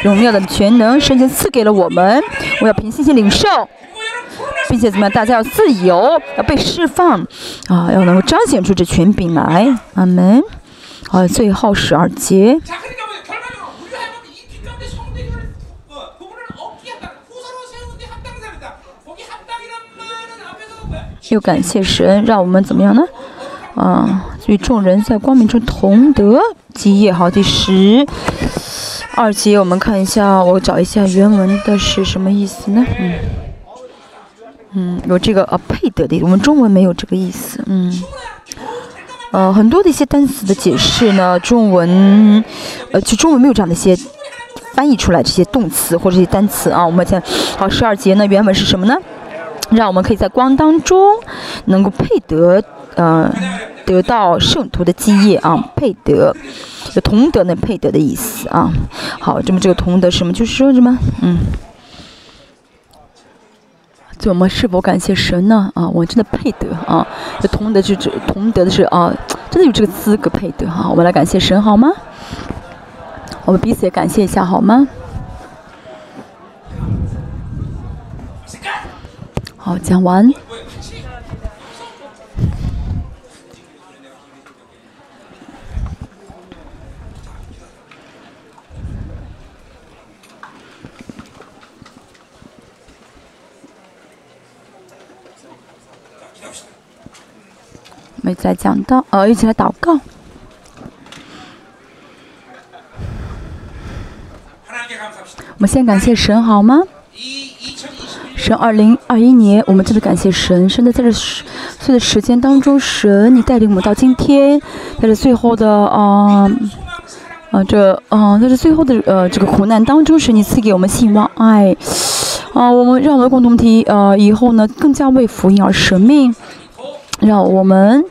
荣耀的全能，神经赐给了我们，我要凭信心领受，并且怎么样？大家要自由，要被释放，啊，要能够彰显出这权柄来。阿门。好，最后十二节。又感谢神，让我们怎么样呢？啊，与众人在光明中同得基业。好，第十。二节，我们看一下，我找一下原文的是什么意思呢？嗯，嗯，有这个呃配得的，我们中文没有这个意思。嗯，呃，很多的一些单词的解释呢，中文，呃，就中文没有这样的一些翻译出来这些动词或者一些单词啊。我们先，好，十二节呢，原文是什么呢？让我们可以在光当中能够配得，呃。得到圣徒的基业啊，配得，有同德呢配得的意思啊。好，这么这个同德什么？就是说什么？嗯，怎么是否感谢神呢？啊，我真的配得啊。这同德就指同德的是啊，真的有这个资格配得哈。我们来感谢神好吗？我们彼此也感谢一下好吗？好，讲完。一起来讲道，呃，一起来祷告。我们先感谢神，好吗？神，二零二一年，我们真的感谢神。神在在这这的时间当中，神你带领我们到今天，在这最后的啊啊这啊，在这最后的呃这个苦难当中，神你赐给我们希望，爱啊，我们让我们共同体呃以后呢更加为福音而舍命，让我们。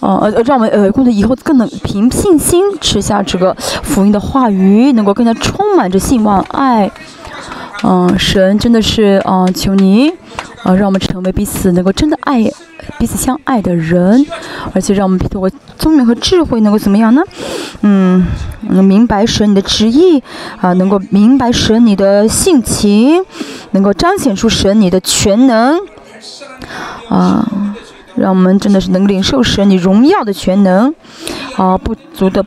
呃呃，让我们呃，共同以后更能凭信心吃下这个福音的话语，能够更加充满着希望爱。嗯、神真的是啊、求你啊、让我们成为彼此能够真的爱、彼此相爱的人，而且让我们通过聪明和智慧能够怎么样呢？嗯，能明白神你的旨意啊、能够明白神你的性情，能够彰显出神你的全能啊。让我们真的是能领受神你荣耀的全能啊不足的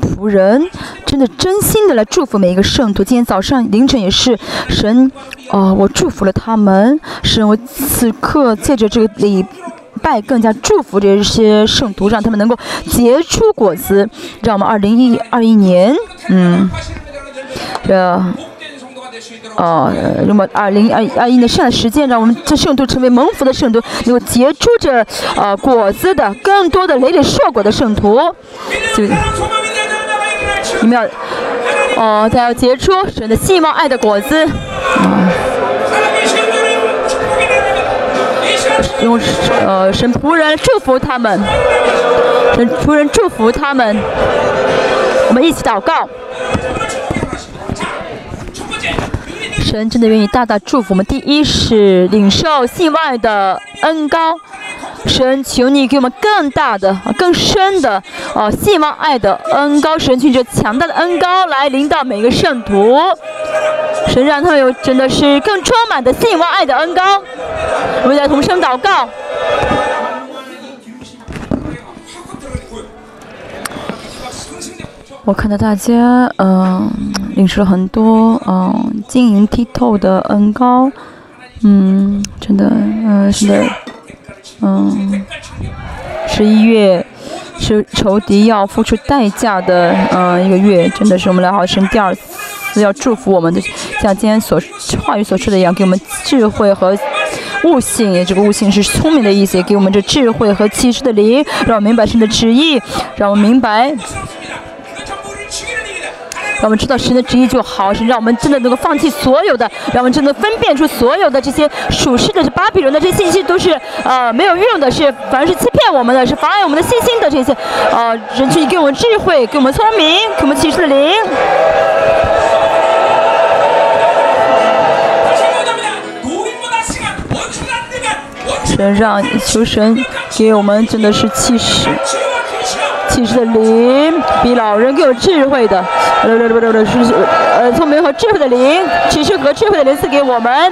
仆人真的真心的来祝福每一个圣徒。今天早上凌晨也是神啊我祝福了他们是我此刻借着这个礼拜更加祝福这些圣徒让他们能够结出果子让我们二零一二一年嗯的哦，那么二零二二一年圣时间，让我们这圣徒成为蒙福的圣徒，能够结出这呃果子的，更多的累累硕果的圣徒。就你们要，哦、他要结出神的希望、爱的果子。啊用呃神仆人祝福他们，神仆人祝福他们，我们一起祷告。神真的愿意大大祝福我们。第一是领受信外的恩高，神求你给我们更大的、更深的啊信望爱的恩高，神求这强大的恩高来领导每一个圣徒，神让他们有真的是更充满的信望爱的恩高。我们来同声祷告。我看到大家，嗯、领受了很多，嗯、晶莹剔透的恩高，嗯，真的，嗯、是的，嗯，十一月是仇敌要付出代价的，嗯、一个月，真的是我们来好神第二次要祝福我们的，像今天所话语所说的一样，给我们智慧和。悟性，这个悟性是聪明的意思，也给我们这智慧和启示的灵，让我们明白神的旨意，让我们明白让我们知道神的旨意就好是让我们真的能够放弃所有的让我们真的分辨出所有的这些属实的是巴比伦的这些信息都是呃没有用的是反而是欺骗我们的是妨碍我们的信心的这些呃人去给我们智慧给我们聪明给我们启示的灵。神让求神给我们真的是气势启示的灵，比老人更有智慧的，呃，聪明和智慧的灵，启示和智慧的灵赐给我们。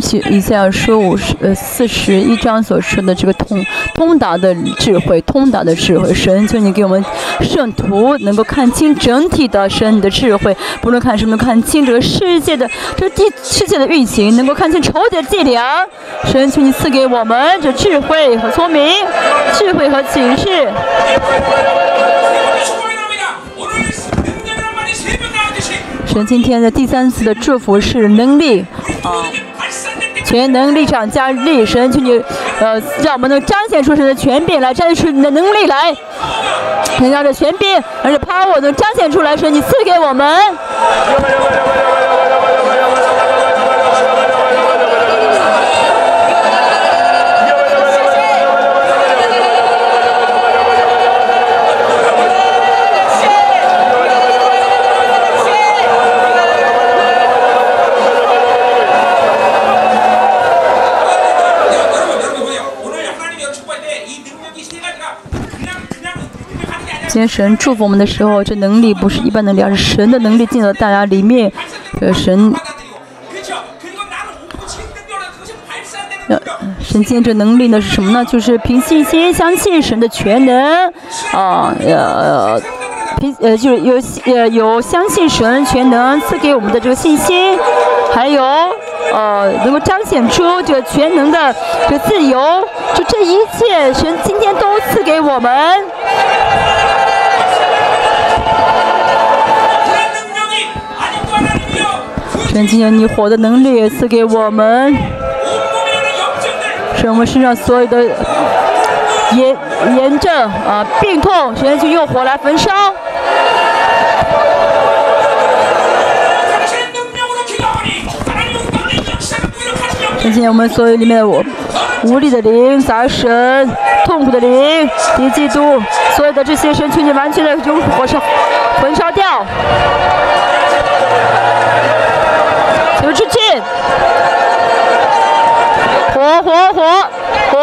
去一下说五十呃四十一章所说的这个通通达的智慧，通达的智慧，神求你给我们圣徒能够看清整体的神的智慧，不论看什么看清这个世界的这地世界的运行，能够看清仇敌的伎俩，神求你赐给我们这智慧和聪明，智慧和情示。神今天的第三次的祝福是能力啊。全能力上加力。神求你，呃，让我们能彰显出神的权柄来，彰显出你的能力来，能让这权柄，而且 power 能彰显出来。神，你赐给我们。今天神祝福我们的时候，这能力不是一般能力，而是神的能力进了大家里面，呃神。神天这能力呢是什么呢？就是凭信心相信神的全能。啊，呃，凭，呃，就是有呃有相信神全能赐给我们的这个信心，还有呃能够彰显出这个全能的这个自由，就这一切，神今天都赐给我们。神，今天你火的能力赐给我们，使我们身上所有的炎炎症啊、病痛，神就用火来焚烧。神，今天我们所有里面的我。无力的灵、杂神、痛苦的灵、敌嫉妒，所有的这些神，全你完全的用火烧焚烧掉。出去！火火火火！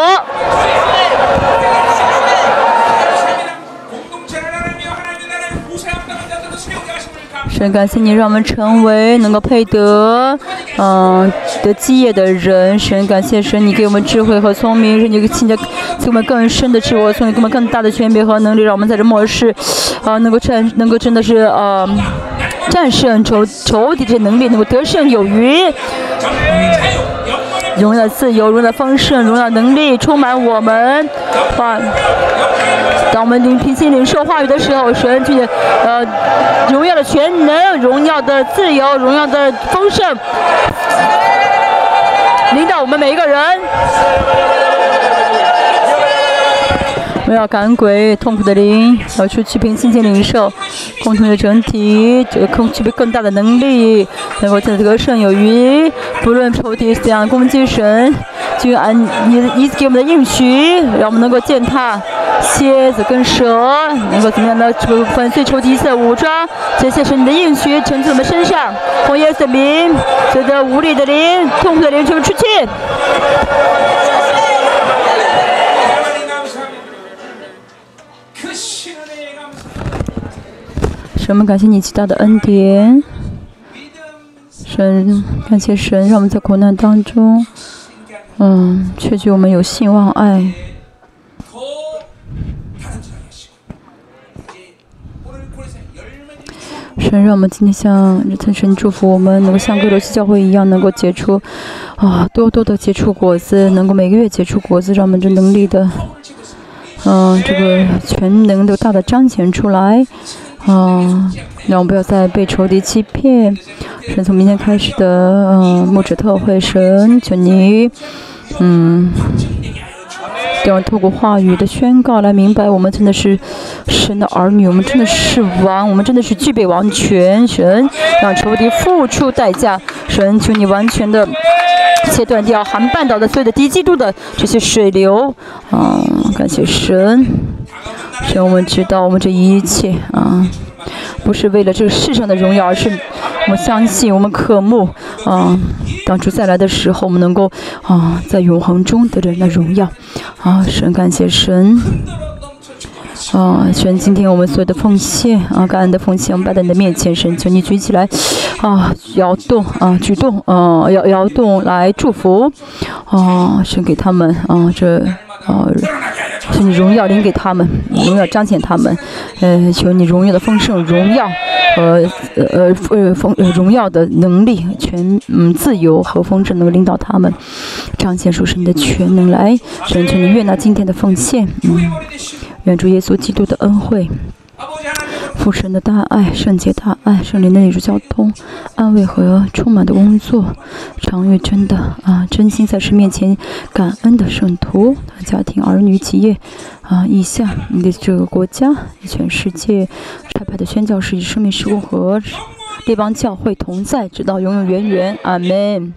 神感谢你，让我们成为能够配得，嗯，的基业的人。神感谢神，你给我们智慧和聪明，神你给亲家给我们更深的智慧，送给我们更大的权柄和能力，让我们在这末世，啊，能够成，能够真的是，啊。战胜仇仇敌的能力，能够得胜有余。荣耀的自由，荣耀的丰盛，荣耀能力充满我们。当我们聆听心灵说话语的时候，神就呃荣耀的全能，荣耀的自由，荣耀的丰盛，领导我们每一个人。我要赶鬼，痛苦的灵，要出去凭信心领受，共同的整体，这个空具备更大的能力，能够在得胜有余。不论仇敌怎样攻击神，就按你你给我们的应许，让我们能够践踏蝎子跟蛇，能够怎么样呢？粉碎仇敌一切的武装，这些是你的应许，成就我们身上。奉耶稣的名，所有的无力的灵、痛苦的灵，全部出去。神，我们感谢你极大的恩典。神，感谢神，让我们在苦难当中，嗯，确据我们有信望爱。神，让我们今天像天神祝福我们，能够像各罗西教会一样，能够结出啊多多的结出果子，能够每个月结出果子，让我们这能力的，嗯、这个全能都大大彰显出来。啊、让我们不要再被仇敌欺骗。神，从明天开始的嗯牧者特会，神求你，嗯。让我透过话语的宣告来明白，我们真的是神的儿女，我们真的是王，我们真的是具备王权。神让仇敌付出代价，神求你完全的切断掉韩半岛的所有的敌基督的这些水流。嗯，感谢神，神我们知道我们这一切啊，不是为了这个世上的荣耀，而是我们相信，我们渴慕啊，当主再来的时候，我们能够啊，在永恒中得着那荣耀。啊，神感谢神。啊，神，今天我们所有的奉献啊，感恩的奉献，我们摆在你的面前，神，求你举起来，啊，摇动啊，举动啊，摇摇动来祝福，啊，神给他们啊，这啊，求你荣耀领给他们，荣耀彰显他们，呃，求你荣耀的丰盛荣耀。和呃呃丰荣耀的能力，全嗯自由和丰盛能领导他们，彰显出神的全能来，神求你悦纳今天的奉献，嗯，愿主耶稣基督的恩惠。父神的大爱、圣洁大爱、圣灵的一种交通、安慰和充满的工作，常与真的啊真心在神面前感恩的圣徒、家庭、儿女、企业啊，以下你的这个国家、全世界差派的宣教士生命施工和列邦教会同在，直到永永远远。阿门。